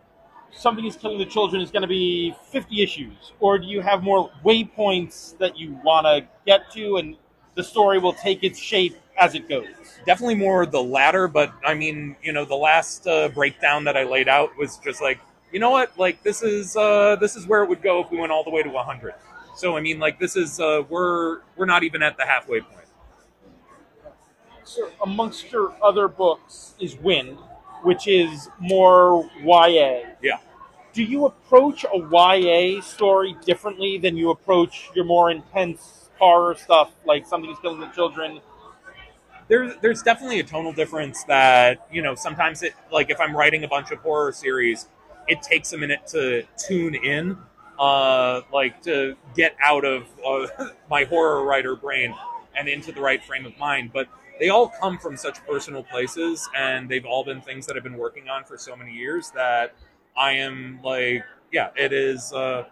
something is killing the children is going to be 50 issues, or do you have more waypoints that you want to get to, and the story will take its shape as it goes? Definitely more the latter, but I mean, you know, the last uh, breakdown that I laid out was just like, you know what, like this is uh, this is where it would go if we went all the way to 100. So I mean, like this is uh, we're we're not even at the halfway point. So, amongst your other books is Wind, which is more YA. Yeah. Do you approach a YA story differently than you approach your more intense horror stuff, like Something is Killing the Children? There's there's definitely a tonal difference that you know sometimes it like if I'm writing a bunch of horror series, it takes a minute to tune in, uh, like to get out of uh, (laughs) my horror writer brain and into the right frame of mind. But they all come from such personal places, and they've all been things that I've been working on for so many years that I am like, yeah, it is uh,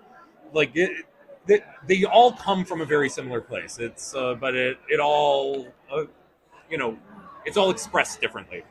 like it. They, they all come from a very similar place. It's uh, but it it all uh, you know it's all expressed differently.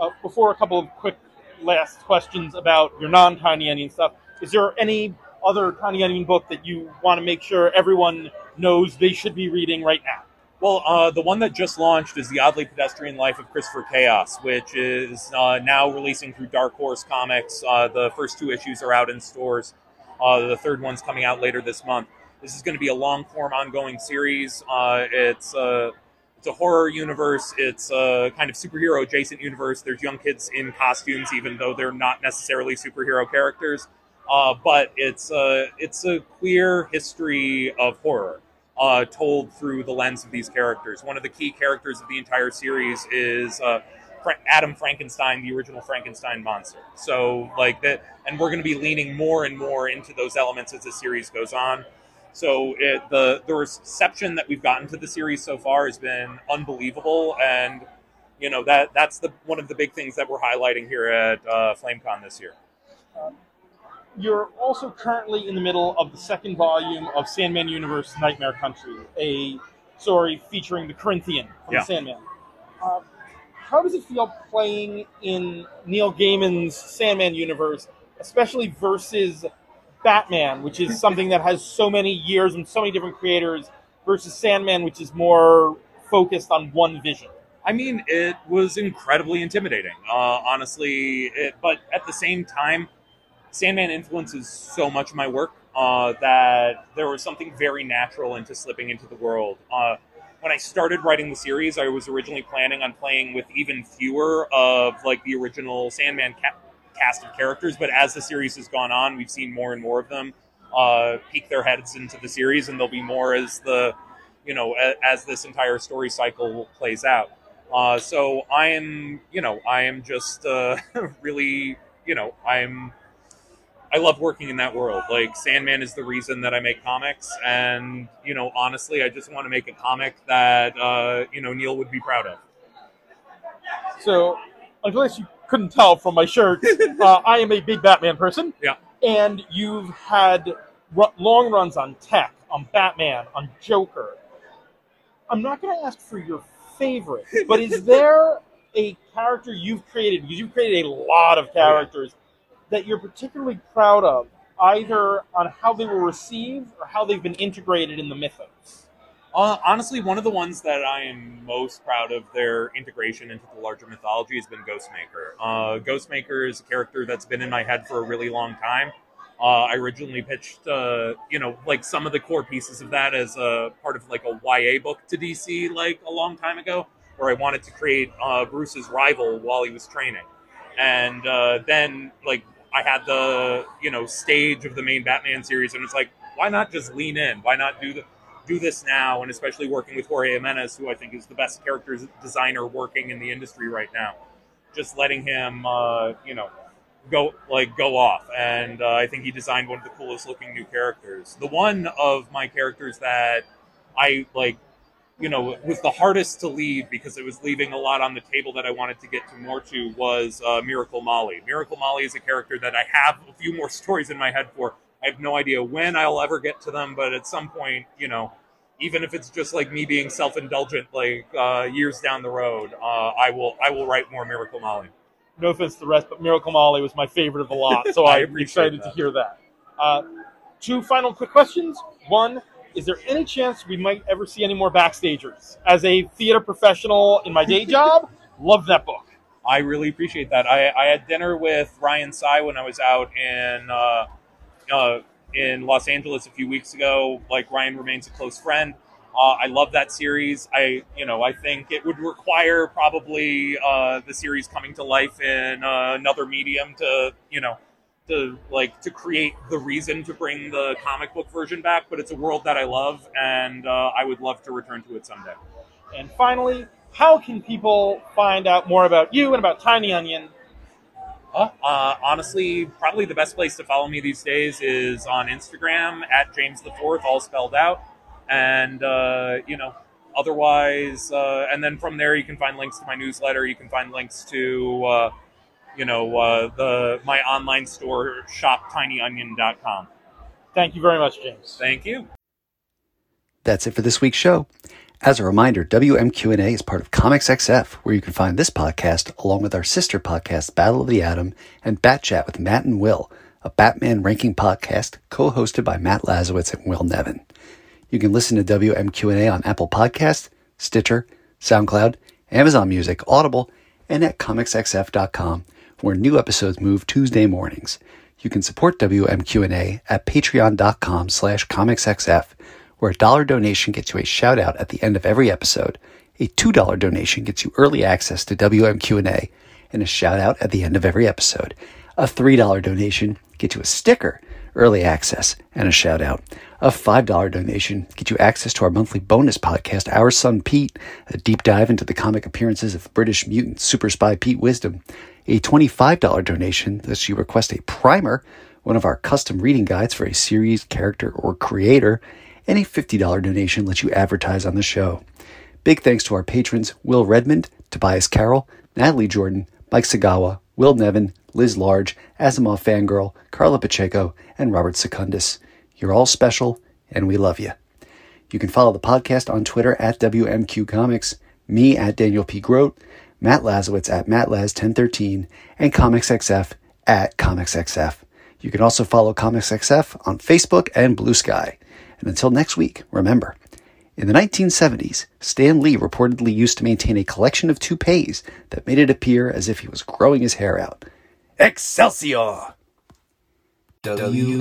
Uh, before a couple of quick last questions about your non Tiny Onion stuff, is there any other Tiny Onion book that you want to make sure everyone knows they should be reading right now? Well, uh, the one that just launched is The Oddly Pedestrian Life of Christopher Chaos, which is uh, now releasing through Dark Horse Comics. Uh, the first two issues are out in stores. Uh, the third one's coming out later this month. This is going to be a long form, ongoing series. Uh, it's uh, it's a horror universe. It's a kind of superhero adjacent universe. There's young kids in costumes, even though they're not necessarily superhero characters. But it's a it's a queer history of horror uh, told through the lens of these characters. One of the key characters of the entire series is uh, Fra- Adam Frankenstein, the original Frankenstein monster. So, like that, and we're going to be leaning more and more into those elements as the series goes on. So, it, the the reception that we've gotten to the series so far has been unbelievable, and you know that that's the one of the big things that we're highlighting here at uh, FlameCon this year. You're also currently in the middle of the second volume of Sandman Universe Nightmare Country, a story featuring the Corinthian from Yeah. Sandman. Uh, how does it feel playing in Neil Gaiman's Sandman universe, especially versus Batman, which is something that has so many years and so many different creators, versus Sandman, which is more focused on one vision? I mean, it was incredibly intimidating, uh, honestly. It, but at the same time, Sandman influences so much of my work uh, that there was something very natural into slipping into the world. Uh, when I started writing the series, I was originally planning on playing with even fewer of like the original Sandman ca- cast of characters. But as the series has gone on, we've seen more and more of them uh, peek their heads into the series, and there'll be more as the you know a, as this entire story cycle plays out. Uh, so I am, you know, I am just uh, (laughs) really, you know, I'm I love working in that world. Like Sandman is the reason that I make comics, and you know, honestly, I just want to make a comic that uh, you know Neil would be proud of. So, unless you couldn't tell from my shirt, (laughs) uh, I am a big Batman person. Yeah. And you've had ru- long runs on Tech, on Batman, on Joker. I'm not going to ask for your favorite, but is (laughs) there a character you've created, because you've created a lot of characters, that you're particularly proud of, either on how they were received or how they've been integrated in the mythos? Uh, honestly, one of the ones that I am most proud of their integration into the larger mythology has been Ghostmaker. Uh, Ghostmaker is a character that's been in my head for a really long time. Uh, I originally pitched, uh, you know, like some of the core pieces of that as a part of like a YA book to DC, like a long time ago, where I wanted to create uh, Bruce's rival while he was training, and uh, then like I had the you know stage of the main Batman series, and it's like, why not just lean in? Why not do the do this now? And especially working with Jorge Jimenez, who I think is the best character designer working in the industry right now, just letting him, uh, you know, go like go off. And uh, I think he designed one of the coolest looking new characters. The one of my characters that I like you know was the hardest to leave because it was leaving a lot on the table that I wanted to get to more to was uh, Miracle Molly. Miracle Molly is a character that I have a few more (laughs) stories in my head for. I have no idea when I'll ever get to them, but at some point, you know, even if it's just like me being self-indulgent, like uh, years down the road, uh, I will I will write more Miracle Molly. No offense to the rest, but Miracle Molly was my favorite of the lot, (laughs) so I'm excited that. to hear that. Uh, two final quick questions. One, is there any chance we might ever see any more backstagers? As a theater professional in my day job, (laughs) love that book. I really appreciate that. I, I had dinner with Rian Sygh when I was out in uh, uh, in Los Angeles a few weeks ago. Like Ryan remains a close friend. Uh, I love that series. I you know I think it would require probably uh, the series coming to life in uh, another medium to you know to like to create the reason to bring the comic book version back. But it's a world that I love, and uh, I would love to return to it someday. And finally, how can people find out more about you and about Tiny Onion? Uh, honestly, probably the best place to follow me these days is on Instagram at James the Fourth, all spelled out, and uh, you know, otherwise, uh, and then from there you can find links to my newsletter. You can find links to, uh, you know, uh, the my online store shoptinyonion.com. Thank you very much, James. Thank you. That's it for this week's show. As a reminder, WMQ&A is part of Comics XF, where you can find this podcast along with our sister podcast, Battle of the Atom, and Bat Chat with Matt and Will, a Batman ranking podcast co-hosted by Matt Lazorwitz and Will Nevin. You can listen to WMQ&A on Apple Podcasts, Stitcher, SoundCloud, Amazon Music, Audible, and at comicsxf.com, where new episodes move Tuesday mornings. You can support WMQ&A at patreon.com slash comicsxf, where a dollar donation gets you a shout out at the end of every episode. A $2 donation gets you early access to WMQ&A and a shout out at the end of every episode. A $3 donation gets you a sticker, early access, and a shout out. A $5 donation gets you access to our monthly bonus podcast, Our Son Pete, a deep dive into the comic appearances of British mutant super spy Pete Wisdom. A $25 donation lets you request a primer, one of our custom reading guides for a series, character, or creator, and a $50 donation lets you advertise on the show. Big thanks to our patrons Will Redmond, Tobias Carroll, Natalie Jordan, Mike Sagawa, Will Nevin, Liz Large, Asimov Fangirl, Carla Pacheco, and Robert Secundus. You're all special, and we love you. You can follow the podcast on Twitter at WMQ Comics, me at Daniel P. Grote, Matt Lazorwitz at MattLaz1013, and ComicsXF at ComicsXF. You can also follow ComicsXF on Facebook and Blue Sky. And until next week, remember, in the 1970s, Stan Lee reportedly used to maintain a collection of toupees that made it appear as if he was growing his hair out. Excelsior! WMQA.